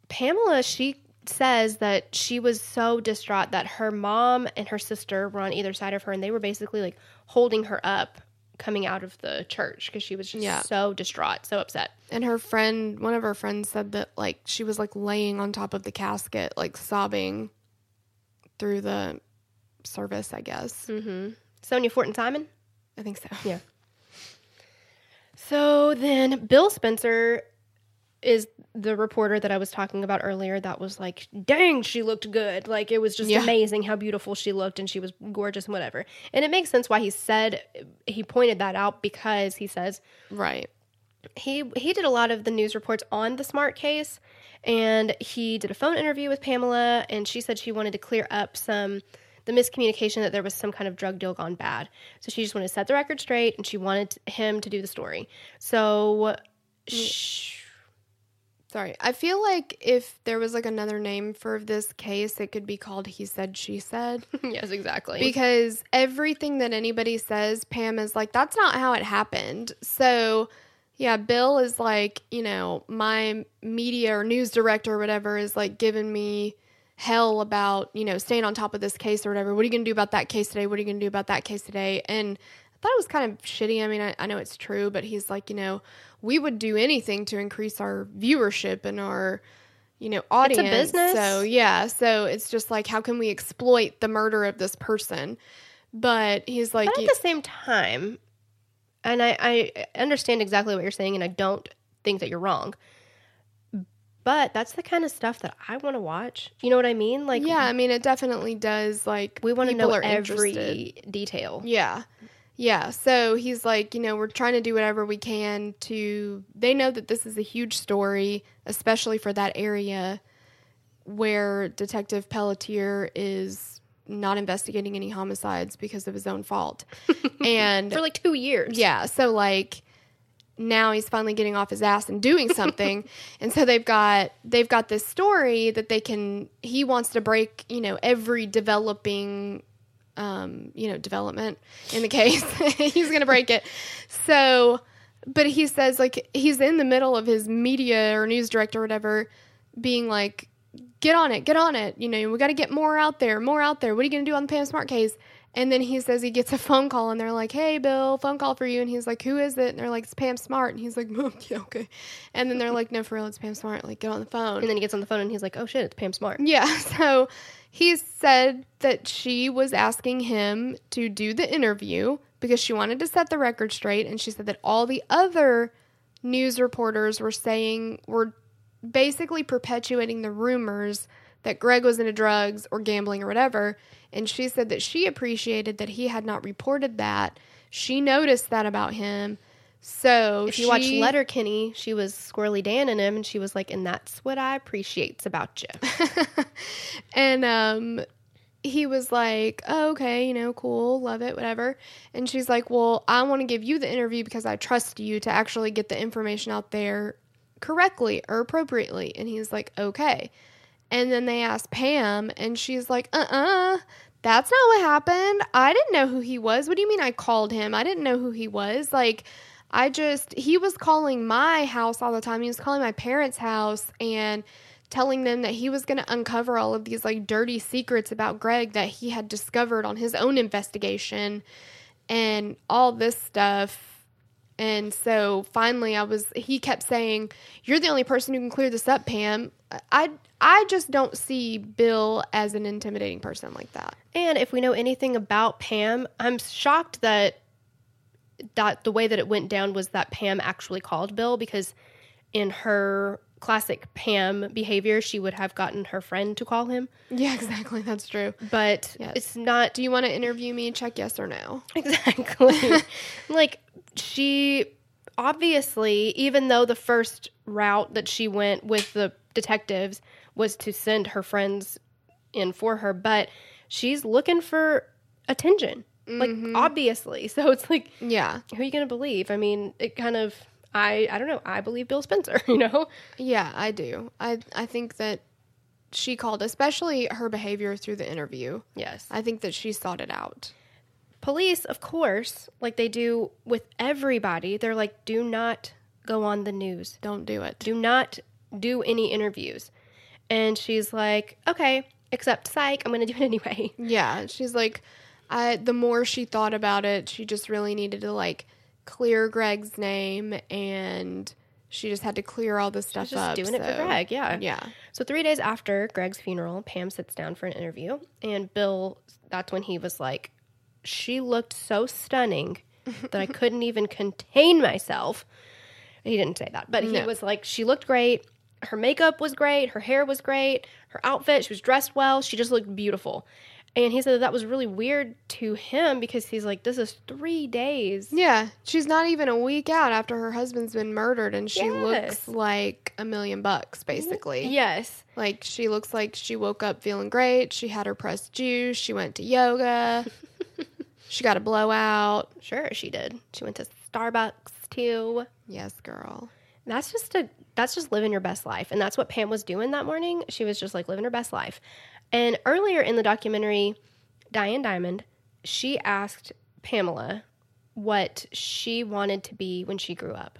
Pamela, she says that she was so distraught that her mom and her sister were on either side of her and they were basically like holding her up coming out of the church because she was just Yeah. so distraught, so upset. And her friend, one of her friends said that like she was like laying on top of the casket, like sobbing through the service, I guess. Mm-hmm. Sonia Fortin Simon? I think so. Yeah. So then Bill Spencer is the reporter that I was talking about earlier that was like, dang, she looked good. Like it was just Yeah. amazing how beautiful she looked and she was gorgeous and whatever. And it makes sense why he said he pointed that out because he says Right. he he did a lot of the news reports on the smart case and he did a phone interview with Pamela and she said she wanted to clear up some the miscommunication that there was some kind of drug deal gone bad. So she just wanted to set the record straight and she wanted him to do the story. So mm. sh- Sorry. I feel like if there was like another name for this case, it could be called He Said, She Said. yes, exactly. because everything that anybody says, Pam is like, that's not how it happened. So, yeah, Bill is like, you know, my media or news director or whatever is like giving me hell about, you know, staying on top of this case or whatever. What are you going to do about that case today? What are you going to do about that case today? And I thought it was kind of shitty. I mean, I, I know it's true, but he's like, you know, we would do anything to increase our viewership and our, you know, audience. business. So, yeah. So it's just like, how can we exploit the murder of this person? But he's like, But at the same time, and I, I understand exactly what you're saying, and I don't think that you're wrong. But that's the kind of stuff that I want to watch. You know what I mean? Like, yeah, I mean, it definitely does. Like, we want to know every interested. detail. Yeah. Yeah. So he's like, you know, we're trying to do whatever we can to. They know that this is a huge story, especially for that area where Detective Pelletier is not investigating any homicides because of his own fault. and For like two years. yeah, so like now he's finally getting off his ass and doing something. and so they've got they've got this story that they can he wants to break, you know, every developing um, you know, development in the case. he's going to break it. So but he says like he's in the middle of his media or news director or whatever being like get on it, get on it. You know, we got to get more out there, more out there. What are you going to do on the Pam Smart case? And then he says he gets a phone call and they're like, hey, Bill, phone call for you. And he's like, who is it? And they're like, it's Pam Smart. And he's like, "Oh, yeah, okay. And then they're like, no, for real, it's Pam Smart. Like, get on the phone. And then he gets on the phone and he's like, oh shit, it's Pam Smart. Yeah. So he said that she was asking him to do the interview because she wanted to set the record straight. And she said that all the other news reporters were saying, were basically perpetuating the rumors that Greg was into drugs or gambling or whatever. And she said that she appreciated that he had not reported that. She noticed that about him. So If you watch she- Letterkenny, she was Squirrely Dan in him, and she was like, and that's what I appreciates about you. and um he was like oh, okay you know cool love it whatever. And she's like well i want to give you the interview because i trust you to actually get the information out there correctly or appropriately. And he's like okay. And then they asked pam and she's like uh-uh that's not what happened. I didn't know who he was. What do you mean i called him? I didn't know who he was. Like i just he was calling my house all the time he was calling my parents house and telling them that he was going to uncover all of these like dirty secrets about Greg that he had discovered on his own investigation and all this stuff. And so finally I was he kept saying, "You're the only person who can clear this up, Pam." I I just don't see Bill as an intimidating person like that. And if we know anything about Pam, I'm shocked that that the way that it went down was that Pam actually called Bill because in her classic Pam behavior, she would have gotten her friend to call him. Yeah, exactly. That's true. But Yes. it's not Do you want to interview me? Check yes or no. exactly like she obviously, even though the first route that she went with the detectives was to send her friends in for her, but she's looking for attention. Like mm-hmm. obviously. So it's like Yeah. who are you going to believe? I mean, it kind of I I don't know. I believe Bill Spencer, you know. Yeah, I do. I I think that she called, especially her behavior through the interview. Yes. I think that she sought it out. Police, of course, like they do with everybody, they're like do not go on the news. Don't do it. Do not do any interviews. And she's like, "Okay, except psych, I'm going to do it anyway." Yeah, she's like, I. The more she thought about it, she just really needed to like clear Greg's name, and she just had to clear all this stuff She's just up. doing it for so- Greg, yeah. Yeah. So three days after Greg's funeral, Pam sits down for an interview, and Bill. That's when he was like, "She looked so stunning that I couldn't even contain myself." He didn't say that, but he No. was like, "She looked great. Her makeup was great. Her hair was great. Her outfit. She was dressed well. She just looked beautiful." And he said that, that was really weird to him because he's like, "This is three days." Yeah, she's not even a week out after her husband's been murdered, and she looks like a million bucks, basically. Mm-hmm. Yes. Like she looks like she woke up feeling great. She had her pressed juice. She went to yoga. she got a blowout. Sure, she did. She went to Starbucks too. Yes, girl. that's just a that's just living your best life and that's what pam was doing that morning she was just like living her best life and earlier in the documentary diane dimond she asked pamela what she wanted to be when she grew up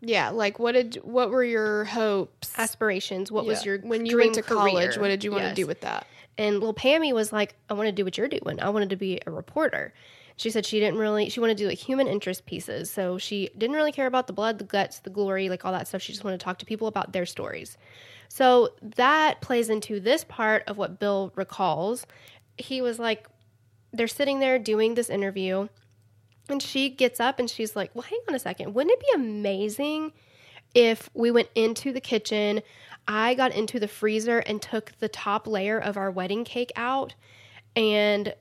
Yeah, like what did what were your hopes? aspirations what was your when you went to college? What did you want to do with that? And little Pammy was like, I want to do what you're doing. I wanted to be a reporter. She said she didn't really, she wanted to do like human interest pieces. So she didn't really care about the blood, the guts, the glory, like all that stuff. She just wanted to talk to people about their stories. So that plays into this part of what Bill recalls. He was like, they're sitting there doing this interview, and she gets up and she's like, Well, hang on a second. Wouldn't it be amazing if we went into the kitchen? I got into the freezer and took the top layer of our wedding cake out, and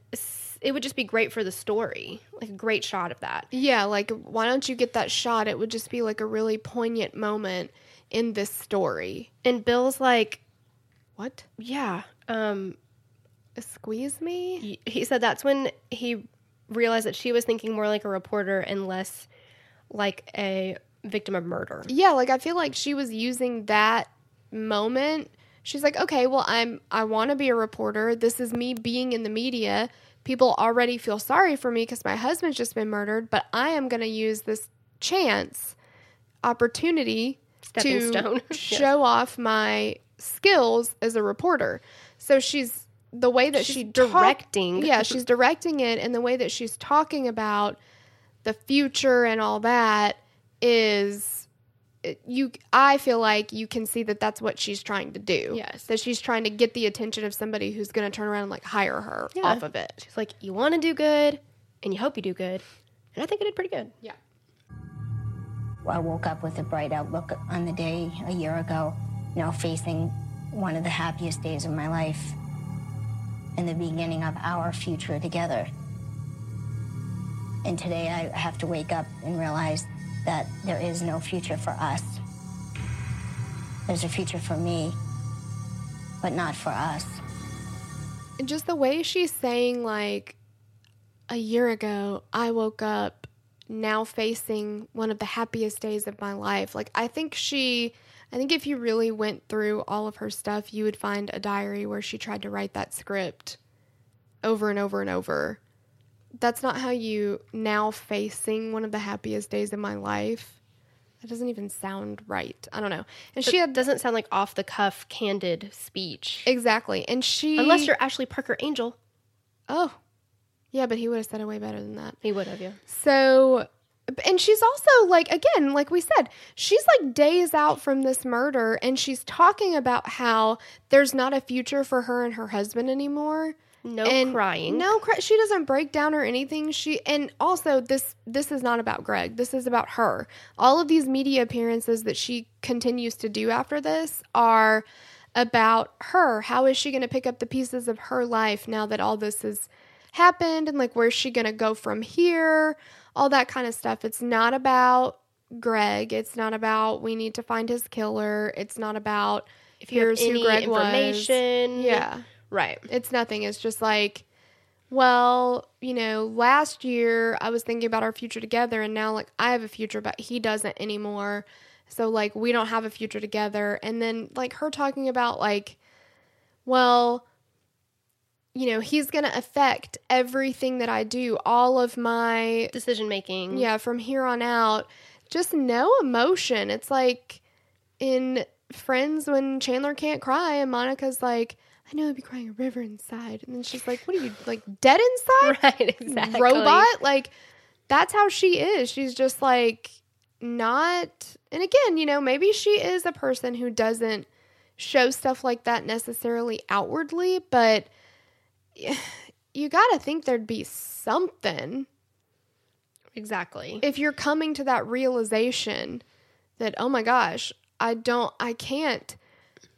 it would just be great for the story. Like a great shot of that. Yeah, like why don't you get that shot? It would just be like a really poignant moment in this story. And Bill's like, What? Yeah. Um, Squeeze me? he said that's when he realized that she was thinking more like a reporter and less like a victim of murder. Yeah, like I feel like she was using that moment. She's like, "Okay, well, I'm I want to be a reporter. This is me being in the media. People already feel sorry for me cuz my husband's just been murdered, but I am going to use this chance opportunity Stepping to stone. Yes. show off my skills as a reporter." So she's the way that She's she talk- directing. yeah, she's directing it and the way that she's talking about the future and all that is you i feel like you can see that that's what she's trying to do Yes. that she's trying to get the attention of somebody who's going to turn around and like hire her Yeah. off of it She's like, you want to do good, and you hope you do good, and I think I did pretty good. yeah I woke up with a bright outlook on the day a year ago, now facing one of the happiest days of my life and the beginning of our future together. And today I have to wake up and realize that there is no future for us. There's a future for me, but not for us. and just the way she's saying like a year ago i woke up now facing one of the happiest days of my life. Like i think she i think if you really went through all of her stuff you would find a diary where she tried to write that script over and over and over. That's not how you now facing one of the happiest days of my life. That doesn't even sound right. I don't know. And she She had doesn't sound like off the cuff, candid speech. exactly. And she Unless you're Ashley Parker Angel. oh yeah but he would have said it way better than that He would have, yeah. So, and she's also like, again, like we said, she's like days out from this murder and she's talking about how there's not a future for her and her husband anymore. No and crying. No, cry- she doesn't break down or anything. She and also this this is not about Greg. This is about her. All of these media appearances that she continues to do after this are about her. How is she going to pick up the pieces of her life now that all this has happened and like where's she going to go from here? All that kind of stuff. It's not about Greg. It's not about we need to find his killer. It's not about If you have here's who any Greg information, was. Yeah. right. It's nothing. It's just like, well, you know, last year I was thinking about our future together, and now like I have a future, but he doesn't anymore. So like we don't have a future together. And then like her talking about like, well, you know, he's going to affect everything that I do, all of my Decision making. yeah, from here on out, just no emotion. It's like in Friends when Chandler can't cry and Monica's like, I know I'd be crying a river inside. And then she's like, What are you, like dead inside? Right, exactly. Robot? Like, that's how she is. She's just like, not. And again, you know, maybe she is a person who doesn't show stuff like that necessarily outwardly, but you got to think there'd be something Exactly. if you're coming to that realization that oh my gosh i don't i can't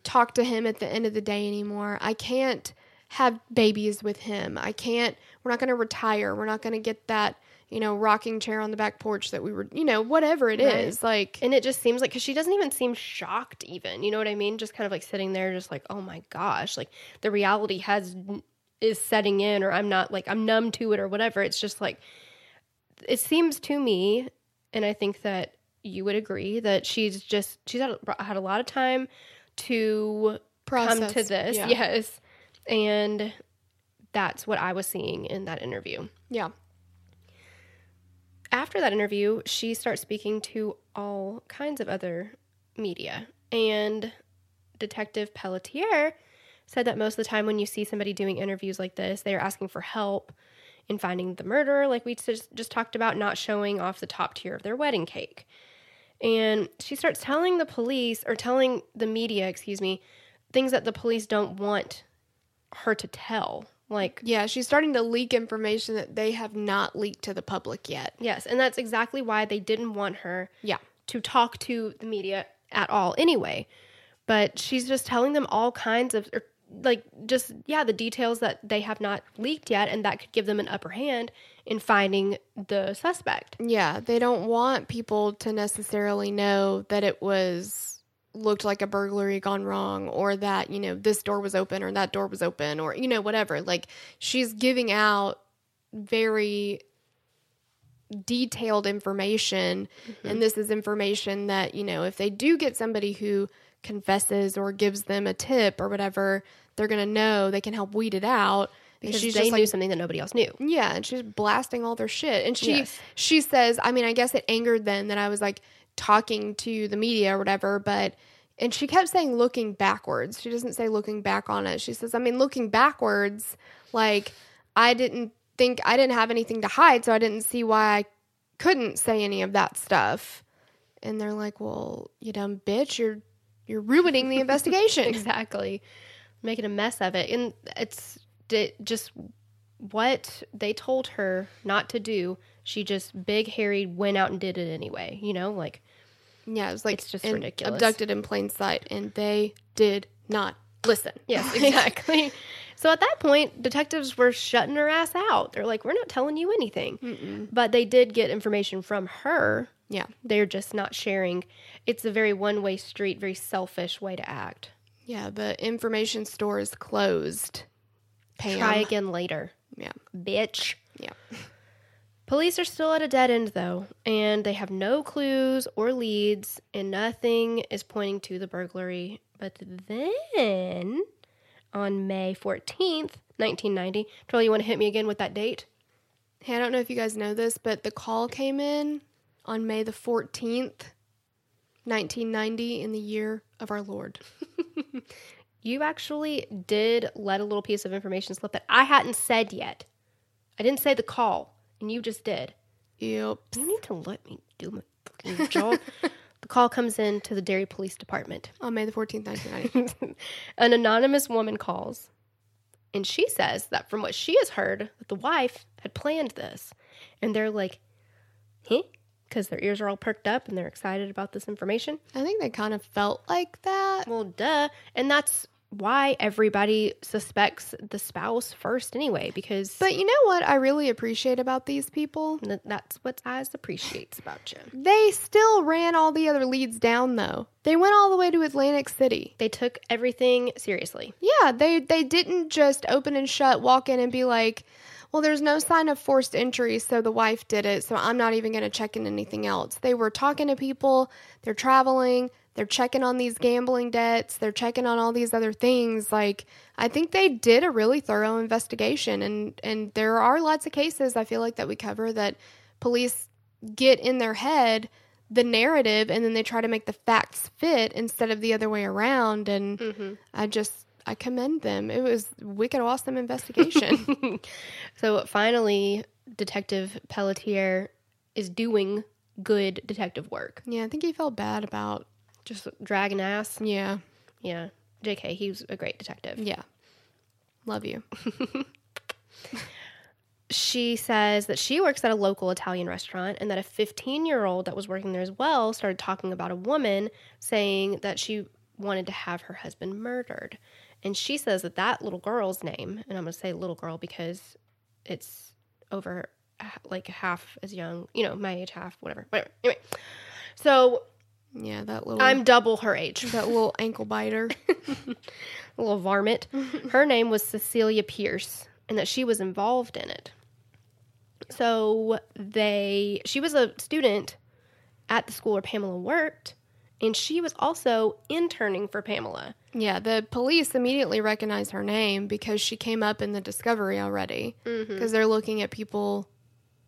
talk to him at the end of the day anymore i can't have babies with him i can't we're not going to retire we're not going to get that you know rocking chair on the back porch that we were you know whatever it is. Right. like and it just seems like because she doesn't even seem shocked even you know what i mean just kind of like sitting there just like oh my gosh like the reality has is setting in or i'm not like i'm numb to it or whatever it's just like it seems to me and i think that you would agree that she's just she's had, had a lot of time to come to this yeah. yes and that's what i was seeing in that interview yeah after that interview, she starts speaking to all kinds of other media. And Detective Pelletier said that most of the time when you see somebody doing interviews like this, they are asking for help in finding the murderer, like we just, just talked about, not showing off the top tier of their wedding cake. And she starts telling the police, or telling the media, excuse me, things that the police don't want her to tell. Like, yeah she's starting to leak information that they have not leaked to the public yet Yes, and that's exactly why they didn't want her yeah to talk to the media at all anyway. But she's just telling them all kinds of or, like just yeah, the details that they have not leaked yet and that could give them an upper hand in finding the suspect. Yeah, they don't want people to necessarily know that it was looked like a burglary gone wrong or that, you know, this door was open or that door was open or you know whatever. Like she's giving out very detailed information and mm-hmm. this is information that, you know, if they do get somebody who confesses or gives them a tip or whatever, they're going to know they can help weed it out. Because she's they just knew something that nobody else knew. yeah, and she's blasting all their shit. And she Yes. she says, I mean, I guess it angered them that I was like talking to the media or whatever, but and she kept saying looking backwards. She doesn't say looking back on it. She says, I mean, looking backwards, like I didn't think I didn't have anything to hide, so I didn't see why I couldn't say any of that stuff. And they're like, "Well, you dumb bitch, you're you're ruining the investigation." exactly. Making a mess of it. And it's di- just what they told her not to do. She just big hairy went out and did it anyway, you know, like Yeah, it was like It's just ridiculous. abducted in plain sight, and they did not listen. Yes, exactly. So at that point, detectives were shutting her ass out. They're like, we're not telling you anything. But they did get information from her. Yeah, They're just not sharing. It's a very one way street, very selfish way to act. yeah. The information store is closed. Pam. Try again later, Yeah, bitch. yeah. Police are still at a dead end, though, and they have no clues or leads, and nothing is pointing to the burglary. But then, on May 14th, 1990, Troll, you want to hit me again with that date? Hey, I don't know if you guys know this, but the call came in on May the fourteenth, nineteen ninety, in the year of our Lord. You actually did let a little piece of information slip that I hadn't said yet. I didn't say the call, and you just did. Yep. You need to let me do my fucking job. the call comes in to the Derry Police Department. On May the fourteenth, nineteen ninety. An anonymous woman calls, and she says that from what she has heard, that the wife had planned this, and they're like, "Huh?" Because their ears are all perked up and they're excited about this information. I think they kind of felt like that. Well, duh, and that's why everybody suspects the spouse first anyway, because But you know what I really appreciate about these people? th- that's what Eyes appreciates about you. They still ran all the other leads down though. They went all the way to Atlantic City. They took everything seriously. Yeah, they they didn't just open and shut, walk in and be like, "Well, there's no sign of forced entry, so the wife did it, so I'm not even going to check in anything else." They were talking to people, they're traveling, they're checking on these gambling debts, they're checking on all these other things. Like, I think they did a really thorough investigation and and there are lots of cases I feel like that we cover that police get in their head the narrative and then they try to make the facts fit instead of the other way around and mm-hmm. I just I commend them. It was wicked awesome investigation. So finally, Detective Pelletier is doing good detective work. yeah, I think he felt bad about Just dragging ass. yeah. Yeah. JK, he's a great detective. Yeah. Love you. She says that she works at a local Italian restaurant and that a 15 year old that was working there as well started talking about a woman saying that she wanted to have her husband murdered. And she says that that little girl's name, and I'm going to say little girl because it's over like half as young, you know, my age, half, whatever. Whatever. Anyway. So Yeah, that little I'm double her age. that little ankle biter. a little varmint. Her name was Cecilia Pierce, and that she was involved in it. So they, she was a student at the school where Pamela worked, and she was also interning for Pamela. Yeah, the police immediately recognized her name because she came up in the discovery already. Mm-hmm. Because they're looking at people,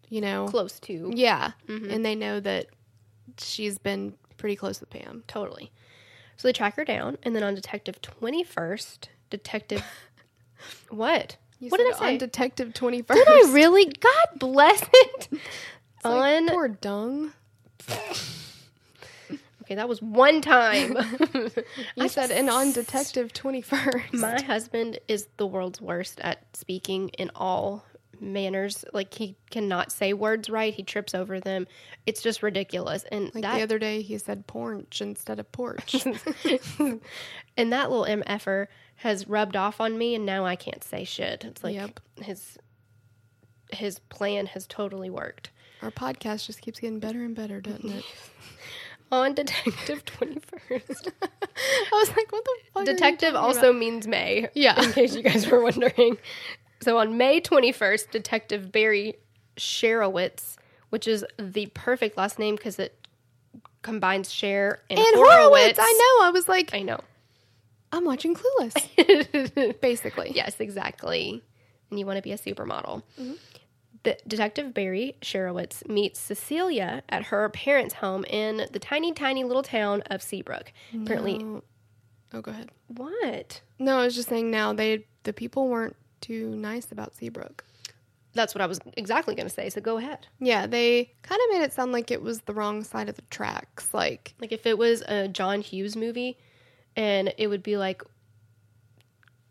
you know. Close to Yeah, mm-hmm. and they know that she's been pretty close with Pam. totally. So they track her down, and then on Detective Twenty First, Detective, what? You what did I say? On Detective Twenty First. did I really? God bless it. Like, on poor dung. okay, that was one time. You said, and on Detective Twenty First. My husband is the world's worst at speaking in all manners. Like he cannot say words right. He trips over them. It's just ridiculous. And Like that the other day, he said porch instead of porch. and that little mf'er has rubbed off on me, and now I can't say shit. It's like Yep. his his plan has totally worked. Our podcast just keeps getting better and better, doesn't it? On Detective Twenty First, I was like, what the fuck? Detective also means May. Yeah. in case you guys were wondering. So on May 21st, Detective Barry Charewicz, which is the perfect last name because it combines Cher and, And Horowitz. Horowitz, I know. I was like, I know. I'm watching Clueless. Basically. Yes, exactly. And you want to be a supermodel. Mm-hmm. The Detective Barry Charewicz meets Cecilia at her parents' home in the tiny, tiny little town of Seabrook. Apparently, Oh, go ahead. what? No, I was just saying now they the people weren't too nice about Seabrook. That's what I was exactly going to say. So go ahead. Yeah, they kind of made it sound like it was the wrong side of the tracks. Like, Like if it was a John Hughes movie and it would be like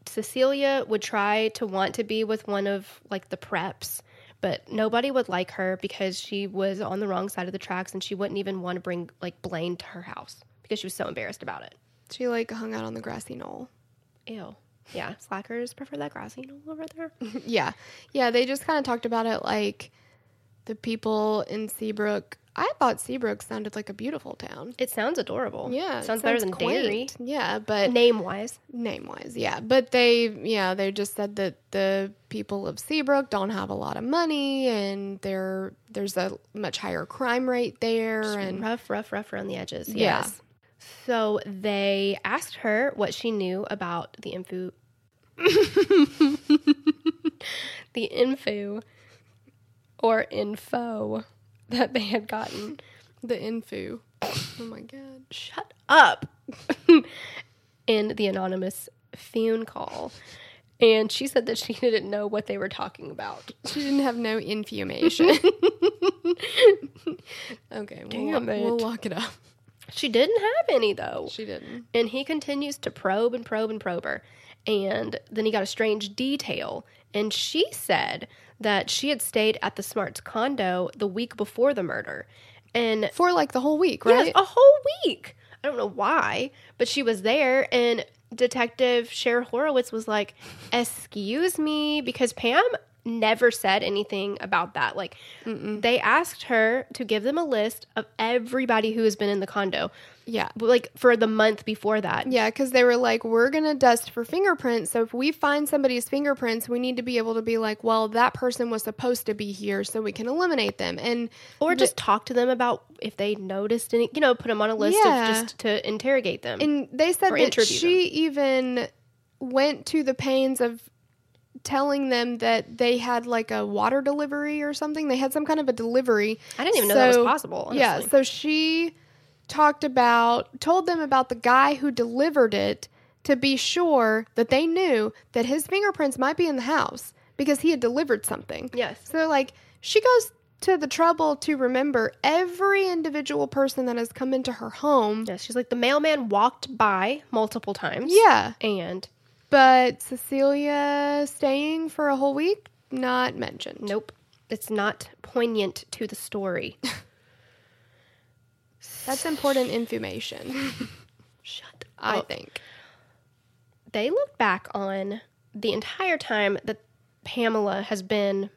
Cecilia would try to want to be with one of like the preps, but nobody would like her because she was on the wrong side of the tracks and she wouldn't even want to bring like Blaine to her house because she was so embarrassed about it. she like hung out on the grassy knoll. Ew. Yeah, slackers prefer that grassy knoll over there. yeah. Yeah, they just kind of talked about it like the people in Seabrook. I thought Seabrook sounded like a beautiful town. It sounds adorable. Yeah, it sounds, better than. Derry. Yeah, but Name wise, name wise, yeah. But they, yeah, they just said that the people of Seabrook don't have a lot of money, and there there's a much higher crime rate there, and rough, rough, rough around the edges. Yeah. Yes. So they asked her what she knew about the info. the info or info that they had gotten. the info. Oh my god. Shut up. in the anonymous phone call. And she said that she didn't know what they were talking about. She didn't have no information. okay, we'll, Damn it. we'll lock it up. She didn't have any though. She didn't. And he continues to probe and probe and probe her. And then he got a strange detail. And she said that she had stayed at the Smarts condo the week before the murder. And For like the whole week, right? yes, a whole week. I don't know why, but she was there and Detective Cher Horowitz was like, "Excuse me," because Pam never said anything about that. Like, they asked her to give them a list of everybody who has been in the condo. Yeah. Like for the month before that. Yeah, because they were like, we're going to dust for fingerprints. So if we find somebody's fingerprints, we need to be able to be like, well, that person was supposed to be here so we can eliminate them. And Or just talk to them about if they noticed any, you know, put them on a list Yeah. of just to interrogate them. And they said that she even went to the pains of telling them that they had like a water delivery or something. They had some kind of a delivery. I didn't even know that was possible, Yeah, so she talked about told them about the guy who delivered it to be sure that they knew that his fingerprints might be in the house because he had delivered something. Yes. So like she goes to the trouble to remember every individual person that has come into her home. Yeah, she's like the mailman walked by multiple times. Yeah. And But Cecilia staying for a whole week, not mentioned. nope. It's not poignant to the story. That's important information, Shut I up. think. They look back on the entire time that Pamela has been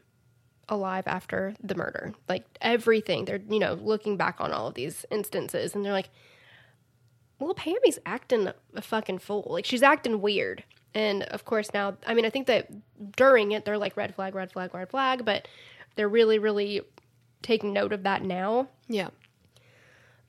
alive after the murder. Like everything. They're, you know, looking back on all of these instances and they're like, well, Pammy's acting a fucking fool. Like she's acting weird. And of course now, I mean, I think that during it, they're like red flag, red flag, red flag, but they're really, really taking note of that now. Yeah.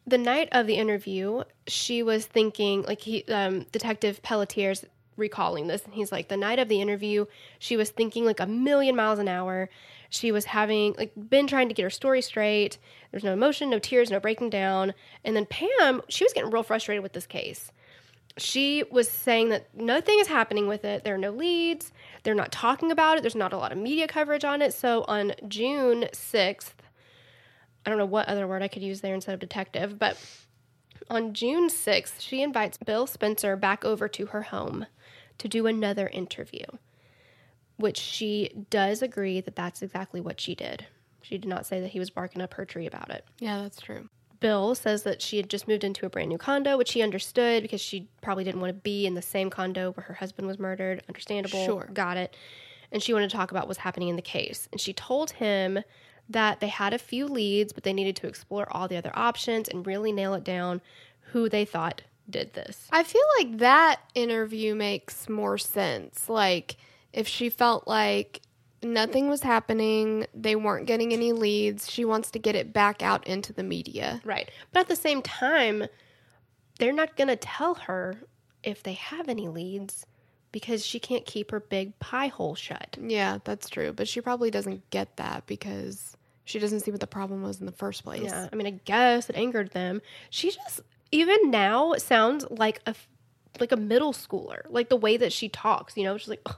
the night of the interview, she was thinking, like he, um, Detective Pelletier's recalling this, and he's like, the night of the interview, she was thinking like a million miles an hour. She was having like been trying to get her story straight. There's no emotion, no tears, no breaking down. And then Pam, she was getting real frustrated with this case. She was saying that nothing is happening with it. There are no leads. They're not talking about it. There's not a lot of media coverage on it. So on June 6th, I don't know what other word I could use there instead of detective, but on June 6th, she invites Bill Spencer back over to her home to do another interview, which she does agree that that's exactly what she did. She did not say that he was barking up her tree about it. Yeah, that's true. Bill says that she had just moved into a brand new condo, which he understood because she probably didn't want to be in the same condo where her husband was murdered. Understandable. Sure. Got it. And she wanted to talk about what's happening in the case. And she told him that they had a few leads, but they needed to explore all the other options and really nail it down who they thought did this. I feel like that interview makes more sense. Like, if she felt like nothing was happening, they weren't getting any leads, she wants to get it back out into the media. Right. But at the same time, they're not going to tell her if they have any leads because she can't keep her big pie hole shut. Yeah, that's true. But she probably doesn't get that because she doesn't see what the problem was in the first place. Yeah, I mean, I guess it angered them. She just even now sounds like a like a middle schooler, like the way that she talks. You know, she's like, "Ugh,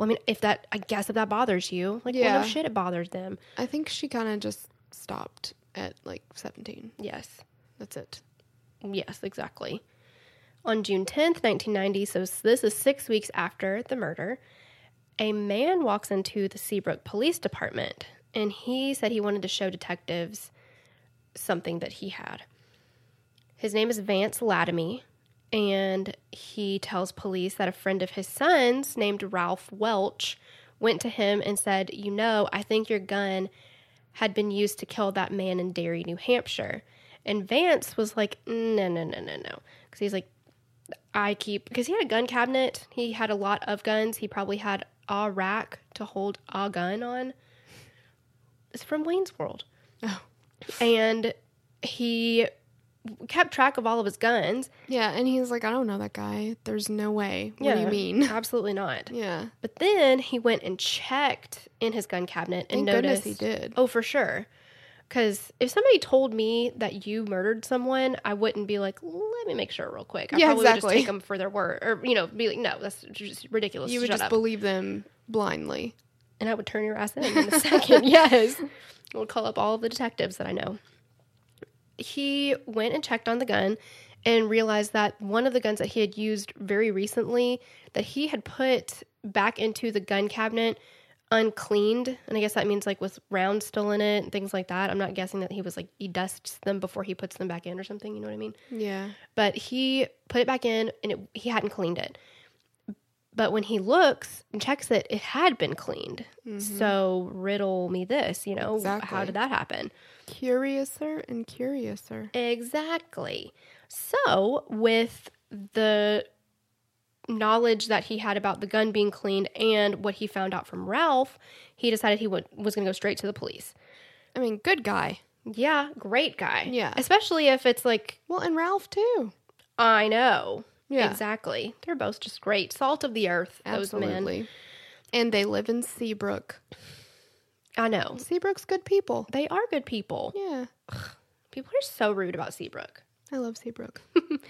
well, I mean, if that, I guess if that bothers you, like, well, Yeah. no shit, it bothers them. I think she kind of just stopped at like 17. Yes, That's it. yes, exactly. On June tenth, nineteen ninety, so this is six weeks after the murder, a man walks into the Seabrook Police Department, and he said he wanted to show detectives something that he had. His name is Vance Lattime, and he tells police that a friend of his son's named Ralph Welch went to him and said, You know, I think your gun had been used to kill that man in Derry, New Hampshire. And Vance was like, No, no, no, no, no. Because he's like, I keep, because he had a gun cabinet. He had a lot of guns. He probably had a rack to hold a gun on. It's from Wayne's World. Oh. And he kept track of all of his guns. Yeah, and he's like, I don't know that guy. There's no way. What do you mean? Absolutely not. Yeah. But then he went and checked in his gun cabinet and Thank noticed. he did. Oh, for sure. Because if somebody told me that you murdered someone, I wouldn't be like, let me make sure real quick. I Yeah, probably would exactly. just take them for their word, or you know, be like, no, that's just ridiculous. You would Shut just up. believe them blindly. and I would turn your ass in in a second. yes, I would call up all the detectives that I know. He went and checked on the gun and realized that one of the guns that he had used very recently that he had put back into the gun cabinet uncleaned, and I guess that means like with rounds still in it and things like that. I'm not guessing that he was like he dusts them before he puts them back in or something. You know what I mean? Yeah. But he put it back in, and it, he hadn't cleaned it. But when he looks and checks it, it had been cleaned. Mm-hmm. So riddle me this, you know, how did that happen? Curiouser and curiouser. Exactly. So, with the knowledge that he had about the gun being cleaned and what he found out from Ralph, he decided he would, was going to go straight to the police. I mean, good guy. Yeah, great guy. Yeah. Especially if it's like, Well, and Ralph too. I know. Yeah. Exactly. They're both just great. Salt of the earth, those men. And they live in Seabrook. I know. Seabrook's good people. They are good people. Yeah. People are so rude about Seabrook. I love Seabrook.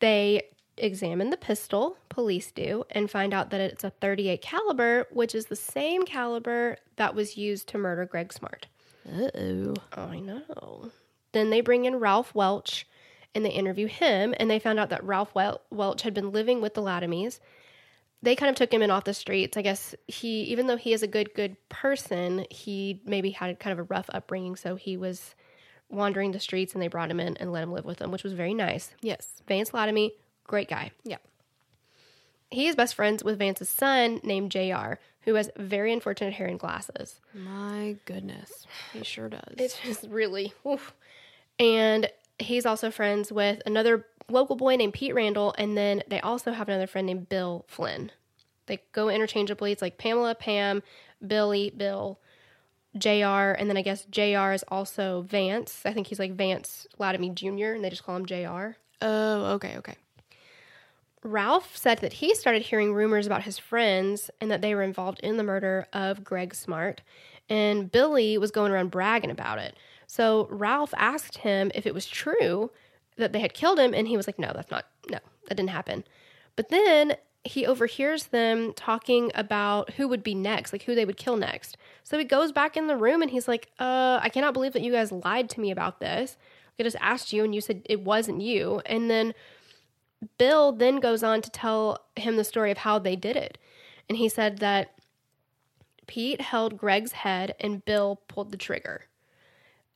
They examine the pistol, police do, and find out that it's a 38 caliber, which is the same caliber that was used to murder Greg Smart. Uh-oh. I know. Then they bring in Ralph Welch and they interview him, and they found out that Ralph Wel- Welch had been living with the Lattimes. They kind of took him in off the streets. I guess he, even though he is a good, good person, he maybe had kind of a rough upbringing, so he was wandering the streets, and they brought him in and let him live with them, which was very nice. Yes. Vance Lattime, great guy. Yeah. He is best friends with Vance's son named JR, who has very unfortunate hair and glasses. My goodness. He sure does. It's just really, oof. And he's also friends with another local boy named Pete Randall, and then they also have another friend named Bill Flynn. They go interchangeably. It's like Pamela, Pam, Billy, Bill, JR, and then I guess JR is also Vance. I think he's like Vance Lattime Jr., and they just call him JR. oh, okay, okay. Ralph said that he started hearing rumors about his friends and that they were involved in the murder of Greg Smart. And Billy was going around bragging about it. So Ralph asked him if it was true that they had killed him. And he was like, no, that's not, no, that didn't happen. But then he overhears them talking about who would be next, like who they would kill next. So he goes back in the room and he's like, uh, I cannot believe that you guys lied to me about this. I just asked you and you said it wasn't you. And then Bill then goes on to tell him the story of how they did it. And he said that Pete held Greg's head and Bill pulled the trigger.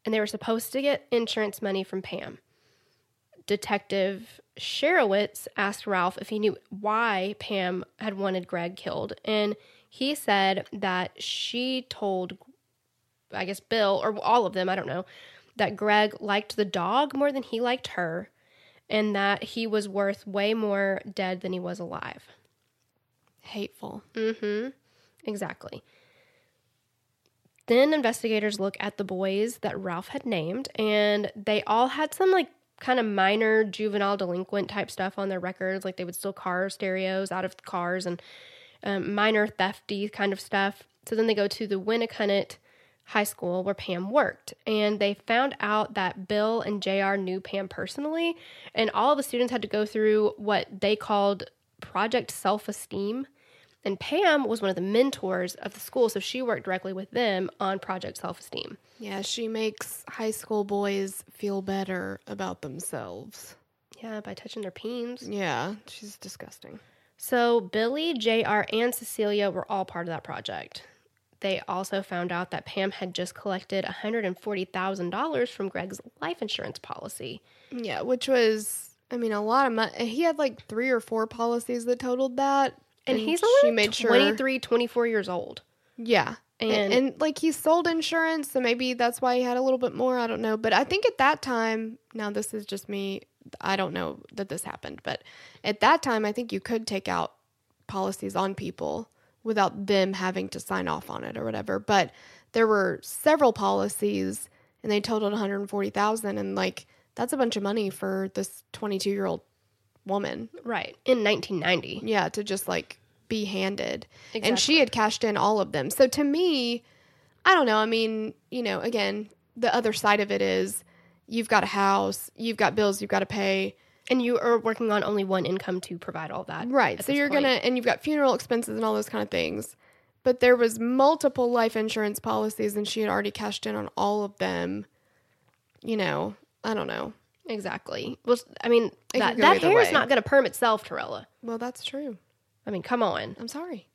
And they were supposed to get insurance money from Pam. Detective Charewicz asked Ralph if he knew why Pam had wanted Greg killed. And he said that she told, I guess, Bill, or all of them, I don't know, that Greg liked the dog more than he liked her and that he was worth way more dead than he was alive. Hateful. Mm-hmm. Exactly. Then investigators look at the boys that Ralph had named, and they all had some like kind of minor juvenile delinquent type stuff on their records. Like they would steal car stereos out of cars and um, minor thefty kind of stuff. So then they go to the Winnacunnet High School where Pam worked, and they found out that Bill and JR knew Pam personally, and all the students had to go through what they called Project Self Esteem. And Pam was one of the mentors of the school, so she worked directly with them on Project Self Esteem. Yeah, she makes high school boys feel better about themselves. Yeah, by touching their peens. Yeah, she's disgusting. So Billy, JR, and Cecilia were all part of that project. They also found out that Pam had just collected $140,000 from Greg's life insurance policy. Yeah, which was, I mean, a lot of money. He had like three or four policies that totaled that. And, he's she only made sure- 23, 24 years old. Yeah. And, And- and like he sold insurance, so maybe that's why he had a little bit more. I don't know. But I think at that time, now this is just me. I don't know that this happened, but at that time, I think you could take out policies on people without them having to sign off on it or whatever. But there were several policies and they totaled 140,000 and like that's a bunch of money for this 22-year-old woman. Right. In 1990. Yeah, to just like be handed. And she had cashed in all of them. So to me, I don't know. I mean, you know, again, the other side of it is you've got a house, you've got bills you've got to pay. And you are working on only one income to provide all that. Right. So you're going to, and you've got funeral expenses and all those kind of things. But there was multiple life insurance policies and she had already cashed in on all of them. You know, I don't know. Exactly. Well, I mean, It that, that hair is not going to perm itself, Torella. Well, that's true. I mean, come on. I'm sorry.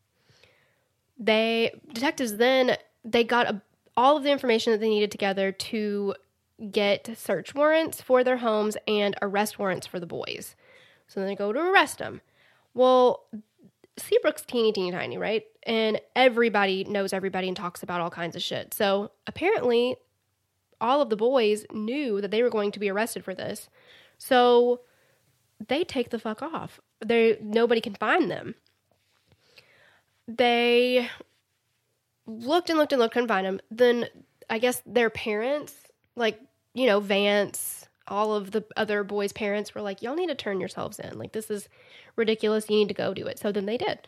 they detectives then they got a, all of the information that they needed together to get search warrants for their homes and arrest warrants for the boys. So then they go to arrest them. Well, Seabrook's teeny, teeny, tiny, right? And everybody knows everybody and talks about all kinds of shit. So apparently, all of the boys knew that they were going to be arrested for this. So they take the fuck off. They nobody can find them. They looked and looked and looked, couldn't find them. Then I guess their parents, like you know Vance, all of the other boys' parents were like, "Y'all need to turn yourselves in. Like this is ridiculous. You need to go do it." So then they did.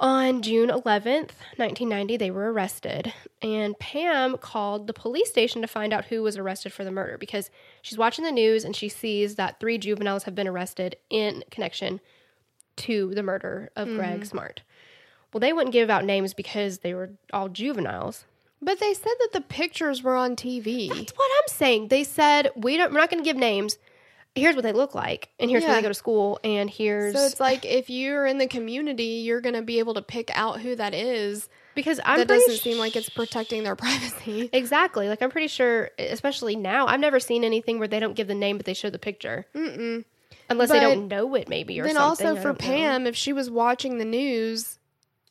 On June 11th, 1990, they were arrested, and Pam called the police station to find out who was arrested for the murder because she's watching the news and she sees that three juveniles have been arrested in connection to the murder of mm-hmm. Greg Smart. Well, they wouldn't give out names because they were all juveniles. But they said that the pictures were on TV. That's what I'm saying. They said we don't. We're not going to give names. Here's what they look like, and here's where they go to school, and here's So it's like if you're in the community, you're going to be able to pick out who that is. because I'm that doesn't seem like it's protecting their privacy. exactly like I'm pretty sure, especially now. I've never seen anything where they don't give the name, but they show the picture. Mm-mm. Unless they don't know it, maybe or then something. also for don't know. Pam, if she was watching the news,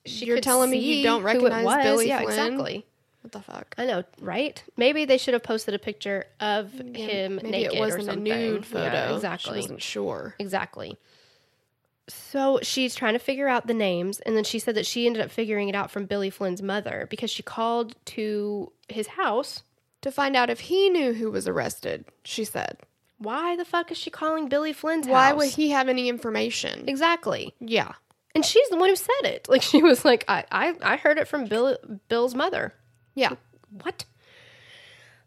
She you're telling me you don't recognize. Billy Yeah, Flynn? exactly. What the fuck? I know, right? Maybe they should have posted a picture of him Maybe naked it wasn't or a something. nude Yeah, photo. exactly. She wasn't sure. Exactly. So she's trying to figure out the names, and then she said that she ended up figuring it out from Billy Flynn's mother because she called to his house. To find out if he knew who was arrested, she said. Why the fuck is she calling Billy Flynn's Why house? would he have any information? Exactly. Yeah. And she's the one who said it. Like she was like, I, I, I heard it from Bill, Bill's mother. Yeah. What?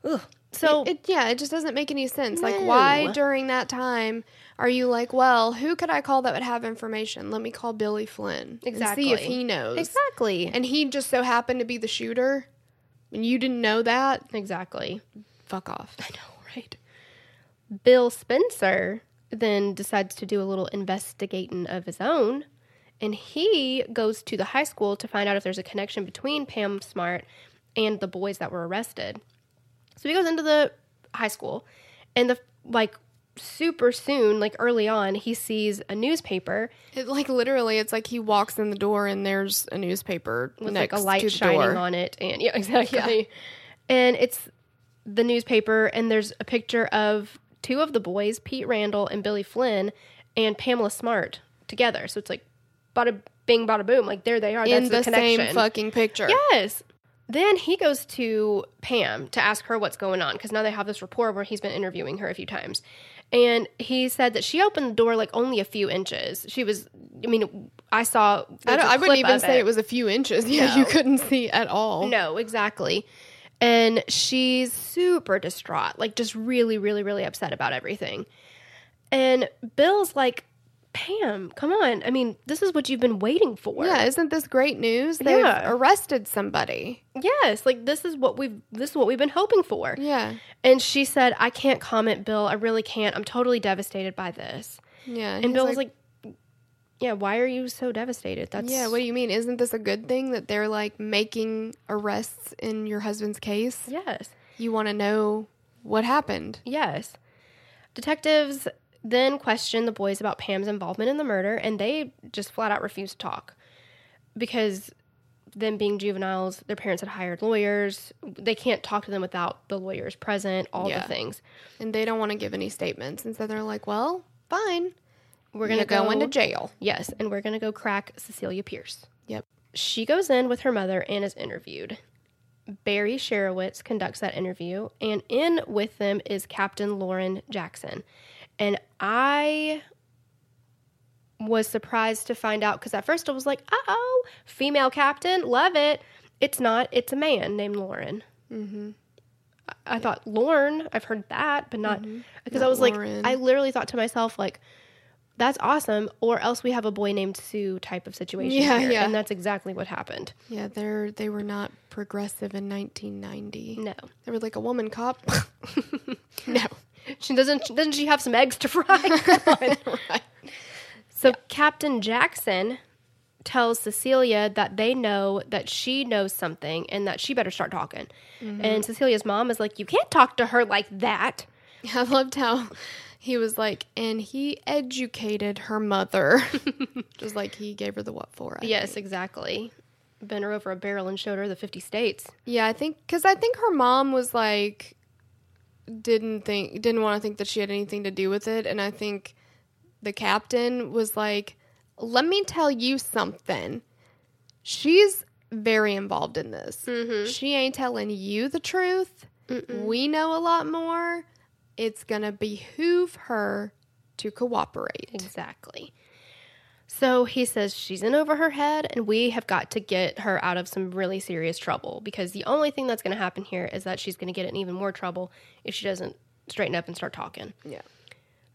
Ugh. So It, yeah, it just doesn't make any sense. Like, why during that time are you like, well, who could I call that would have information? Let me call Billy Flynn exactly. and see if he knows. Exactly. And he just so happened to be the shooter, and you didn't know that. exactly. Fuck off. I know, right? Bill Spencer then decides to do a little investigating of his own, and he goes to the high school to find out if there's a connection between Pam Smart and the boys that were arrested. So he goes into the high school, and the like super soon, like early on, he sees a newspaper. It like literally, it's like he walks in the door and there's a newspaper with like a light shining door. on it and yeah exactly. And it's the newspaper and there's a picture of two of the boys pete randall and billy flynn and pamela smart together. So it's like bada bing bada boom like there they are. In that's the, the, same fucking picture. yes then he goes to pam to ask her what's going on because now they have this rapport where he's been interviewing her a few times and he said that she opened the door like only a few inches she was i mean i saw I, there's don't, a I wouldn't even say it. was a few inches. Yeah, No. you couldn't see at all. no, exactly. And she's super distraught, like just really, really, really upset about everything. And Bill's like, Pam, come on. I mean, this is what you've been waiting for. Yeah, isn't this great news? They've Yeah. arrested somebody. Yes, like this is what we've this is what we've been hoping for. Yeah. And she said, I can't comment, Bill. I really can't. I'm totally devastated by this. Yeah. And Bill was like, Yeah, why are you so devastated? That's Yeah, what do you mean? Isn't this a good thing that they're like making arrests in your husband's case? Yes. You want to know what happened. Yes. Detectives then question the boys about Pam's involvement in the murder, and they just flat out refuse to talk because them being juveniles, their parents had hired lawyers. They can't talk to them without the lawyers present, all Yeah. the things. And they don't want to give any statements. And so they're like, well, fine. We're Going to to go into jail. Yes, and we're going to go crack Cecilia Pierce. Yep. She goes in with her mother and is interviewed. Barry Charewicz conducts that interview, and in with them is Captain Lauren Jackson. And I was surprised to find out because at first I was like, uh oh, female captain, love it. It's not, it's a man named Lauren. Mm-hmm. I, I thought, Lauren, I've heard that, but not because I was Lauren. like, I literally thought to myself, like, that's awesome. Or else we have a boy named Sue type of situation. Yeah, here. yeah. And that's exactly what happened. Yeah, they're they were not progressive in 1990. No. They were like a woman cop. no. She doesn't doesn't she have some eggs to fry? Right. So Captain Jackson tells Cecilia that they know that she knows something and that she better start talking. Mm-hmm. And Cecilia's mom is like, You can't talk to her like that. I loved how he was like, and he educated her mother. Just like he gave her the what for. I Yes, think. exactly. Bent her over a barrel and showed her the 50 states. Yeah, I think because I think her mom was like, didn't think, didn't want to think that she had anything to do with it, and I think the captain was like, let me tell you something. She's very involved in this. Mm-hmm. She ain't telling you the truth. We know a lot more. It's gonna behoove her to cooperate. Exactly. So he says she's in over her head, and we have got to get her out of some really serious trouble because the only thing that's going to happen here is that she's going to get in even more trouble if she doesn't straighten up and start talking. Yeah.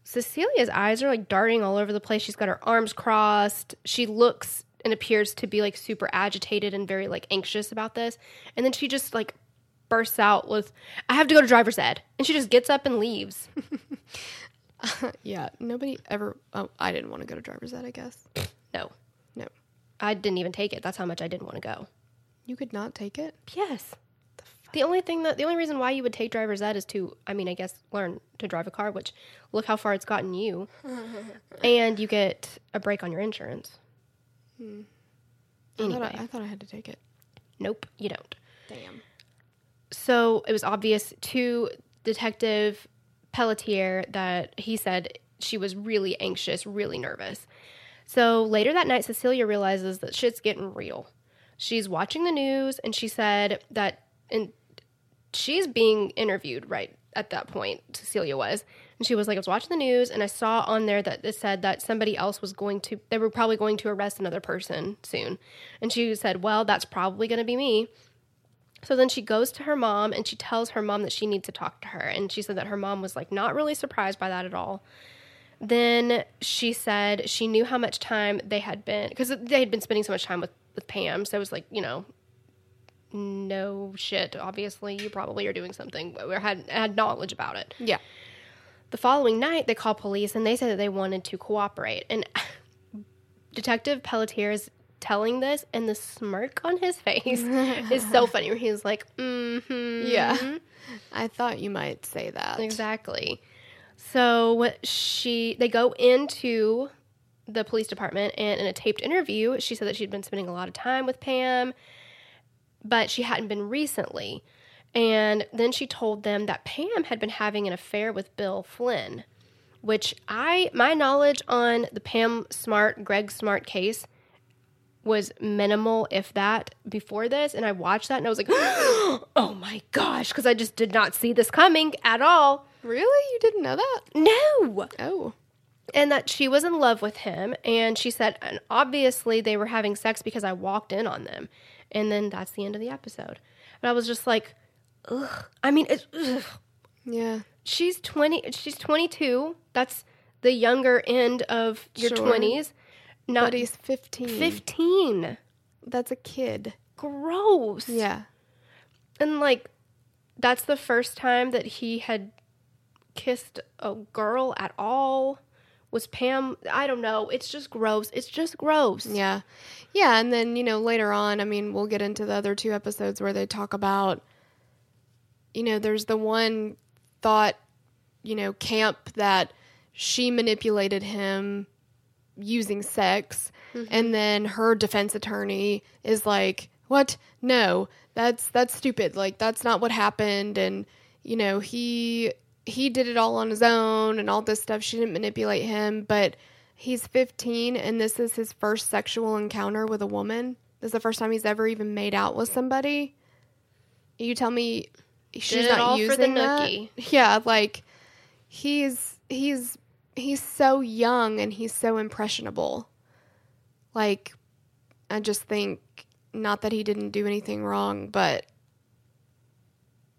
Cecilia's eyes are like darting all over the place. She's got her arms crossed. She looks and appears to be like super agitated and very like anxious about this. And then she just like bursts out with, I have to go to driver's ed. And she just gets up and leaves. Yeah. Nobody ever. Oh, I didn't want to go to driver's ed. I guess. No, No, I didn't even take it. That's how much I didn't want to go. you could not take it. Yes. The only thing that the only reason why you would take driver's ed is to, I mean, I guess learn to drive a car. Which look how far it's gotten you, and you get a break on your insurance. Hmm. I thought I, I thought I had to take it. nope, you don't. Damn. So it was obvious to Detective Pelletier that he said she was really anxious, really nervous. So later that night, Cecilia realizes that shit's getting real. She's watching the news and she said that, and she's being interviewed right at that point, Cecilia was. And she was like, I was watching the news and I saw on there that it said that somebody else was going to, they were probably going to arrest another person soon. And she said, Well, that's probably going to be me. So then she goes to her mom and she tells her mom that she needs to talk to her. And she said that her mom was like not really surprised by that at all. Then she said she knew how much time they had been because they had been spending so much time with, with Pam. So it was like, you know, no shit. Obviously, you probably are doing something or had, had knowledge about it. Yeah. The following night, they call police and they said that they wanted to cooperate. And Detective Pelletier is telling this, and the smirk on his face is so funny. Where he's like, "Mm-hmm." Yeah. I thought you might say that. Exactly. So she they go into the police department and in a taped interview, she said that she'd been spending a lot of time with Pam, but she hadn't been recently. And then she told them that Pam had been having an affair with Bill Flynn, which I my knowledge on the Pam Smart Greg Smart case was minimal if that before this and I watched that and I was like, "Oh my gosh," cuz I just did not see this coming at all. Really? You didn't know that? No. Oh. And that she was in love with him and she said and obviously they were having sex because I walked in on them. And then that's the end of the episode. But I was just like, ugh. I mean, it's, ugh. Yeah. she's 20 she's 22. That's the younger end of your Sure. 20s. Not But he's 15. 15. That's a kid. Gross. Yeah. And like that's the first time that he had kissed a girl at all. Was Pam I don't know. It's just gross. It's just gross. Yeah. Yeah. And then, you know, later on, I mean, we'll get into the other two episodes where they talk about, you know, there's the one thought, you know, camp that she manipulated him using sex. And mm-hmm. then her defense attorney is like, what? No, that's, that's stupid. Like, that's not what happened. And, you know, he, he did it all on his own and all this stuff. She didn't manipulate him, but he's 15 and this is his first sexual encounter with a woman. This is the first time he's ever even made out with somebody. You tell me she's not all for using the that? Yeah, like he's he's he's so young and he's so impressionable. Like I just think not that he didn't do anything wrong, but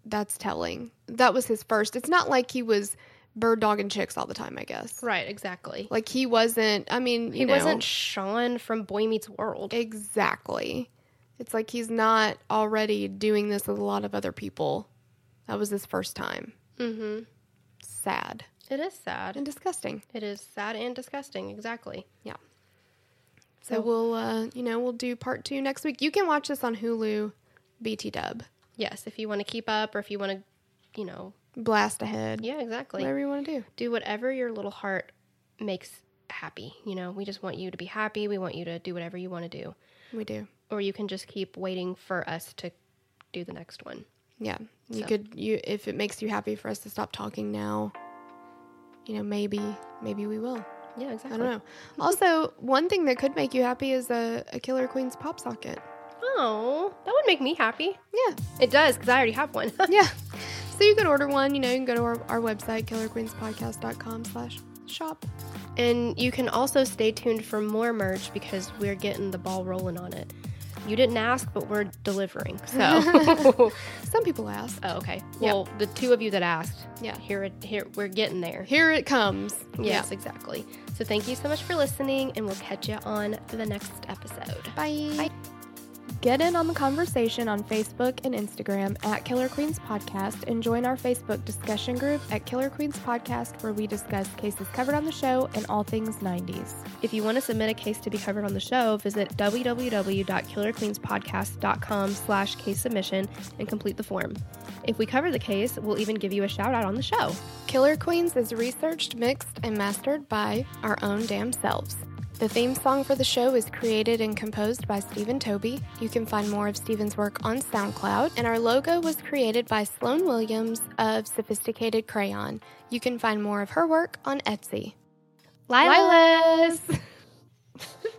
that's telling. That was his first. It's not like he was bird dogging chicks all the time, I guess. Right, exactly. Like he wasn't I mean, he know, wasn't Sean from Boy Meets World. exactly. It's like he's not already doing this with a lot of other people. That was his first time. Mm-hmm. Sad It is sad. and disgusting. It is sad and disgusting, exactly. Yeah. So we'll, uh, you know, we'll do part two next week. You can watch this on Hulu, BT Dub. Yes, if you want to keep up or if you want to, you know, Blast ahead. yeah, exactly. Whatever you want to do. do whatever your little heart makes happy. You know, we just want you to be happy. We want you to do whatever you want to do. We do. Or you can just keep waiting for us to do the next one. Yeah. You So. could you if it makes you happy for us to stop talking now, you know, maybe maybe we will. Yeah, exactly. I don't know. Also, one thing that could make you happy is a, a Killer Queens pop socket. Oh, that would make me happy. Yeah. It does because I already have one. yeah. So you could order one, you know, you can go to our, our website, killerqueenspodcast.com slash shop. And you can also stay tuned for more merch because we're getting the ball rolling on it. You didn't ask, but we're delivering. So, Some people ask. oh, okay. Well, the two of you that asked, Yeah. here, it, here, we're getting there. Here it comes. Yes, exactly. So, thank you so much for listening, and we'll catch you on the next episode. Bye. Bye. Get in on the conversation on Facebook and Instagram at Killer Queens Podcast and join our Facebook discussion group at Killer Queens Podcast where we discuss cases covered on the show and all things 90s. If you want to submit a case to be covered on the show, visit www.killerqueenspodcast.com slash case submission and complete the form. If we cover the case, we'll even give you a shout out on the show. Killer Queens is researched, mixed, and mastered by our own damn selves. The theme song for the show is created and composed by Stephen Toby. You can find more of Stephen's work on SoundCloud, and our logo was created by Sloan Williams of Sophisticated Crayon. You can find more of her work on Etsy. Lilas! Lilas!